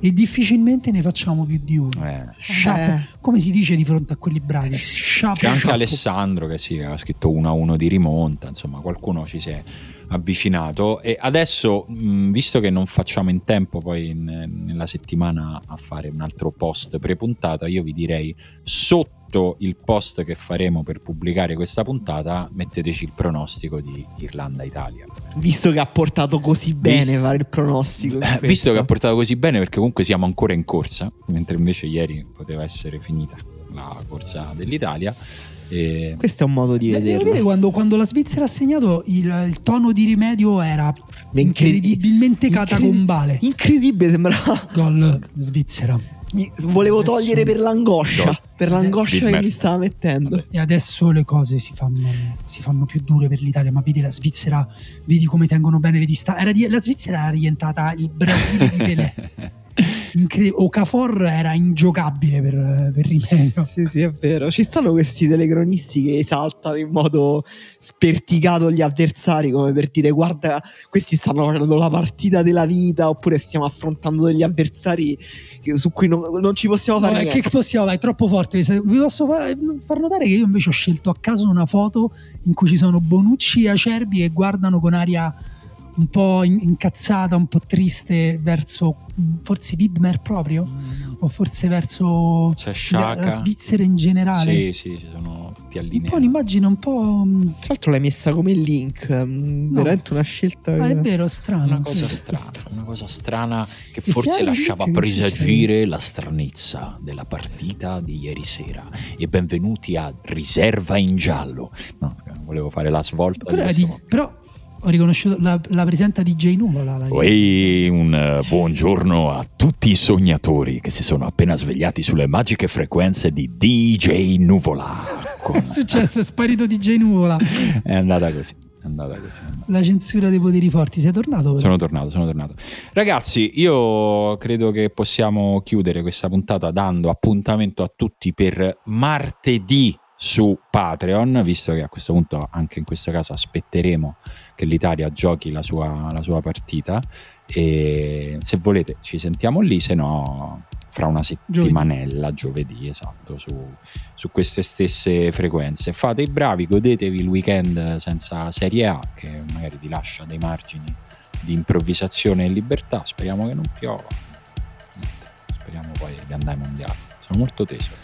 E difficilmente ne facciamo più di uno. Eh, Eh. Come si dice di fronte a quelli bravi? Shut C'è anche. Alessandro che sì, aveva scritto 1-1 di rimonta, insomma qualcuno ci si è avvicinato e adesso mh, visto che non facciamo in tempo poi in- nella settimana a fare un altro post prepuntata, io vi direi sotto il post che faremo per pubblicare questa puntata metteteci il pronostico di Irlanda-Italia. Visto che ha portato così bene Visto- fare il pronostico. visto che ha portato così bene perché comunque siamo ancora in corsa, mentre invece ieri poteva essere finita la corsa dell'Italia. E... Questo è un modo di De- Devo dire quando, quando la Svizzera ha segnato il, il tono di rimedio era Incredi- incredibilmente incredi- catacombale. Incredibile, sembrava. Gol Svizzera. mi- Volevo Adesso- togliere per l'angoscia. Gol. Per l'angoscia che Dietmar. mi stava mettendo. E adesso le cose si fanno, si fanno più dure per l'Italia, ma vedi la Svizzera, vedi come tengono bene le distanze. Era di- la Svizzera era diventata il Brasile di Pelé. Incre- Okafor era ingiocabile per, per rimedio. Sì, sì, è vero. Ci stanno questi telecronisti che esaltano in modo sperticato gli avversari, come per dire: guarda, questi stanno facendo la partita della vita, oppure stiamo affrontando degli avversari su cui non, non ci possiamo fare No, niente. che possiamo, è troppo forte. Vi posso far, far notare che io invece ho scelto a caso una foto in cui ci sono Bonucci e Acerbi che guardano con aria un po' in- incazzata, un po' triste verso forse Widmer proprio, o forse verso la, la Svizzera in generale. Sì, sì, ci sono tutti un po' allineati. un'immagine un po'. mh, Tra l'altro l'hai messa come link, mm, No. veramente una scelta. ah, è vero, strano. Una cosa sì. strana, una cosa strana che Che forse lasciava presagire la stranezza della partita di ieri sera. E benvenuti a Riserva in giallo. No, volevo fare la svolta. Quella di però ho riconosciuto la, la presenta di J Nuvola. la- Oi, un eh, buongiorno a tutti i sognatori che si sono appena svegliati sulle magiche frequenze di DJ Nuvola. Con- È successo, è sparito di J Nuvola. È andata così. È andata così. La censura dei poteri forti. Sei tornato? Sono tornato, sono tornato. Ragazzi, io credo che possiamo chiudere questa puntata dando appuntamento a tutti per martedì su Patreon, visto che a questo punto anche in questo caso aspetteremo che l'Italia giochi la sua, la sua partita e se volete ci sentiamo lì, se no fra una settimanella, giovedì, esatto, su, su queste stesse frequenze. Fate i bravi, godetevi il weekend senza Serie A, che magari vi lascia dei margini di improvvisazione e libertà. Speriamo che non piova. Niente, Speriamo poi di andare ai mondiali. Sono molto teso.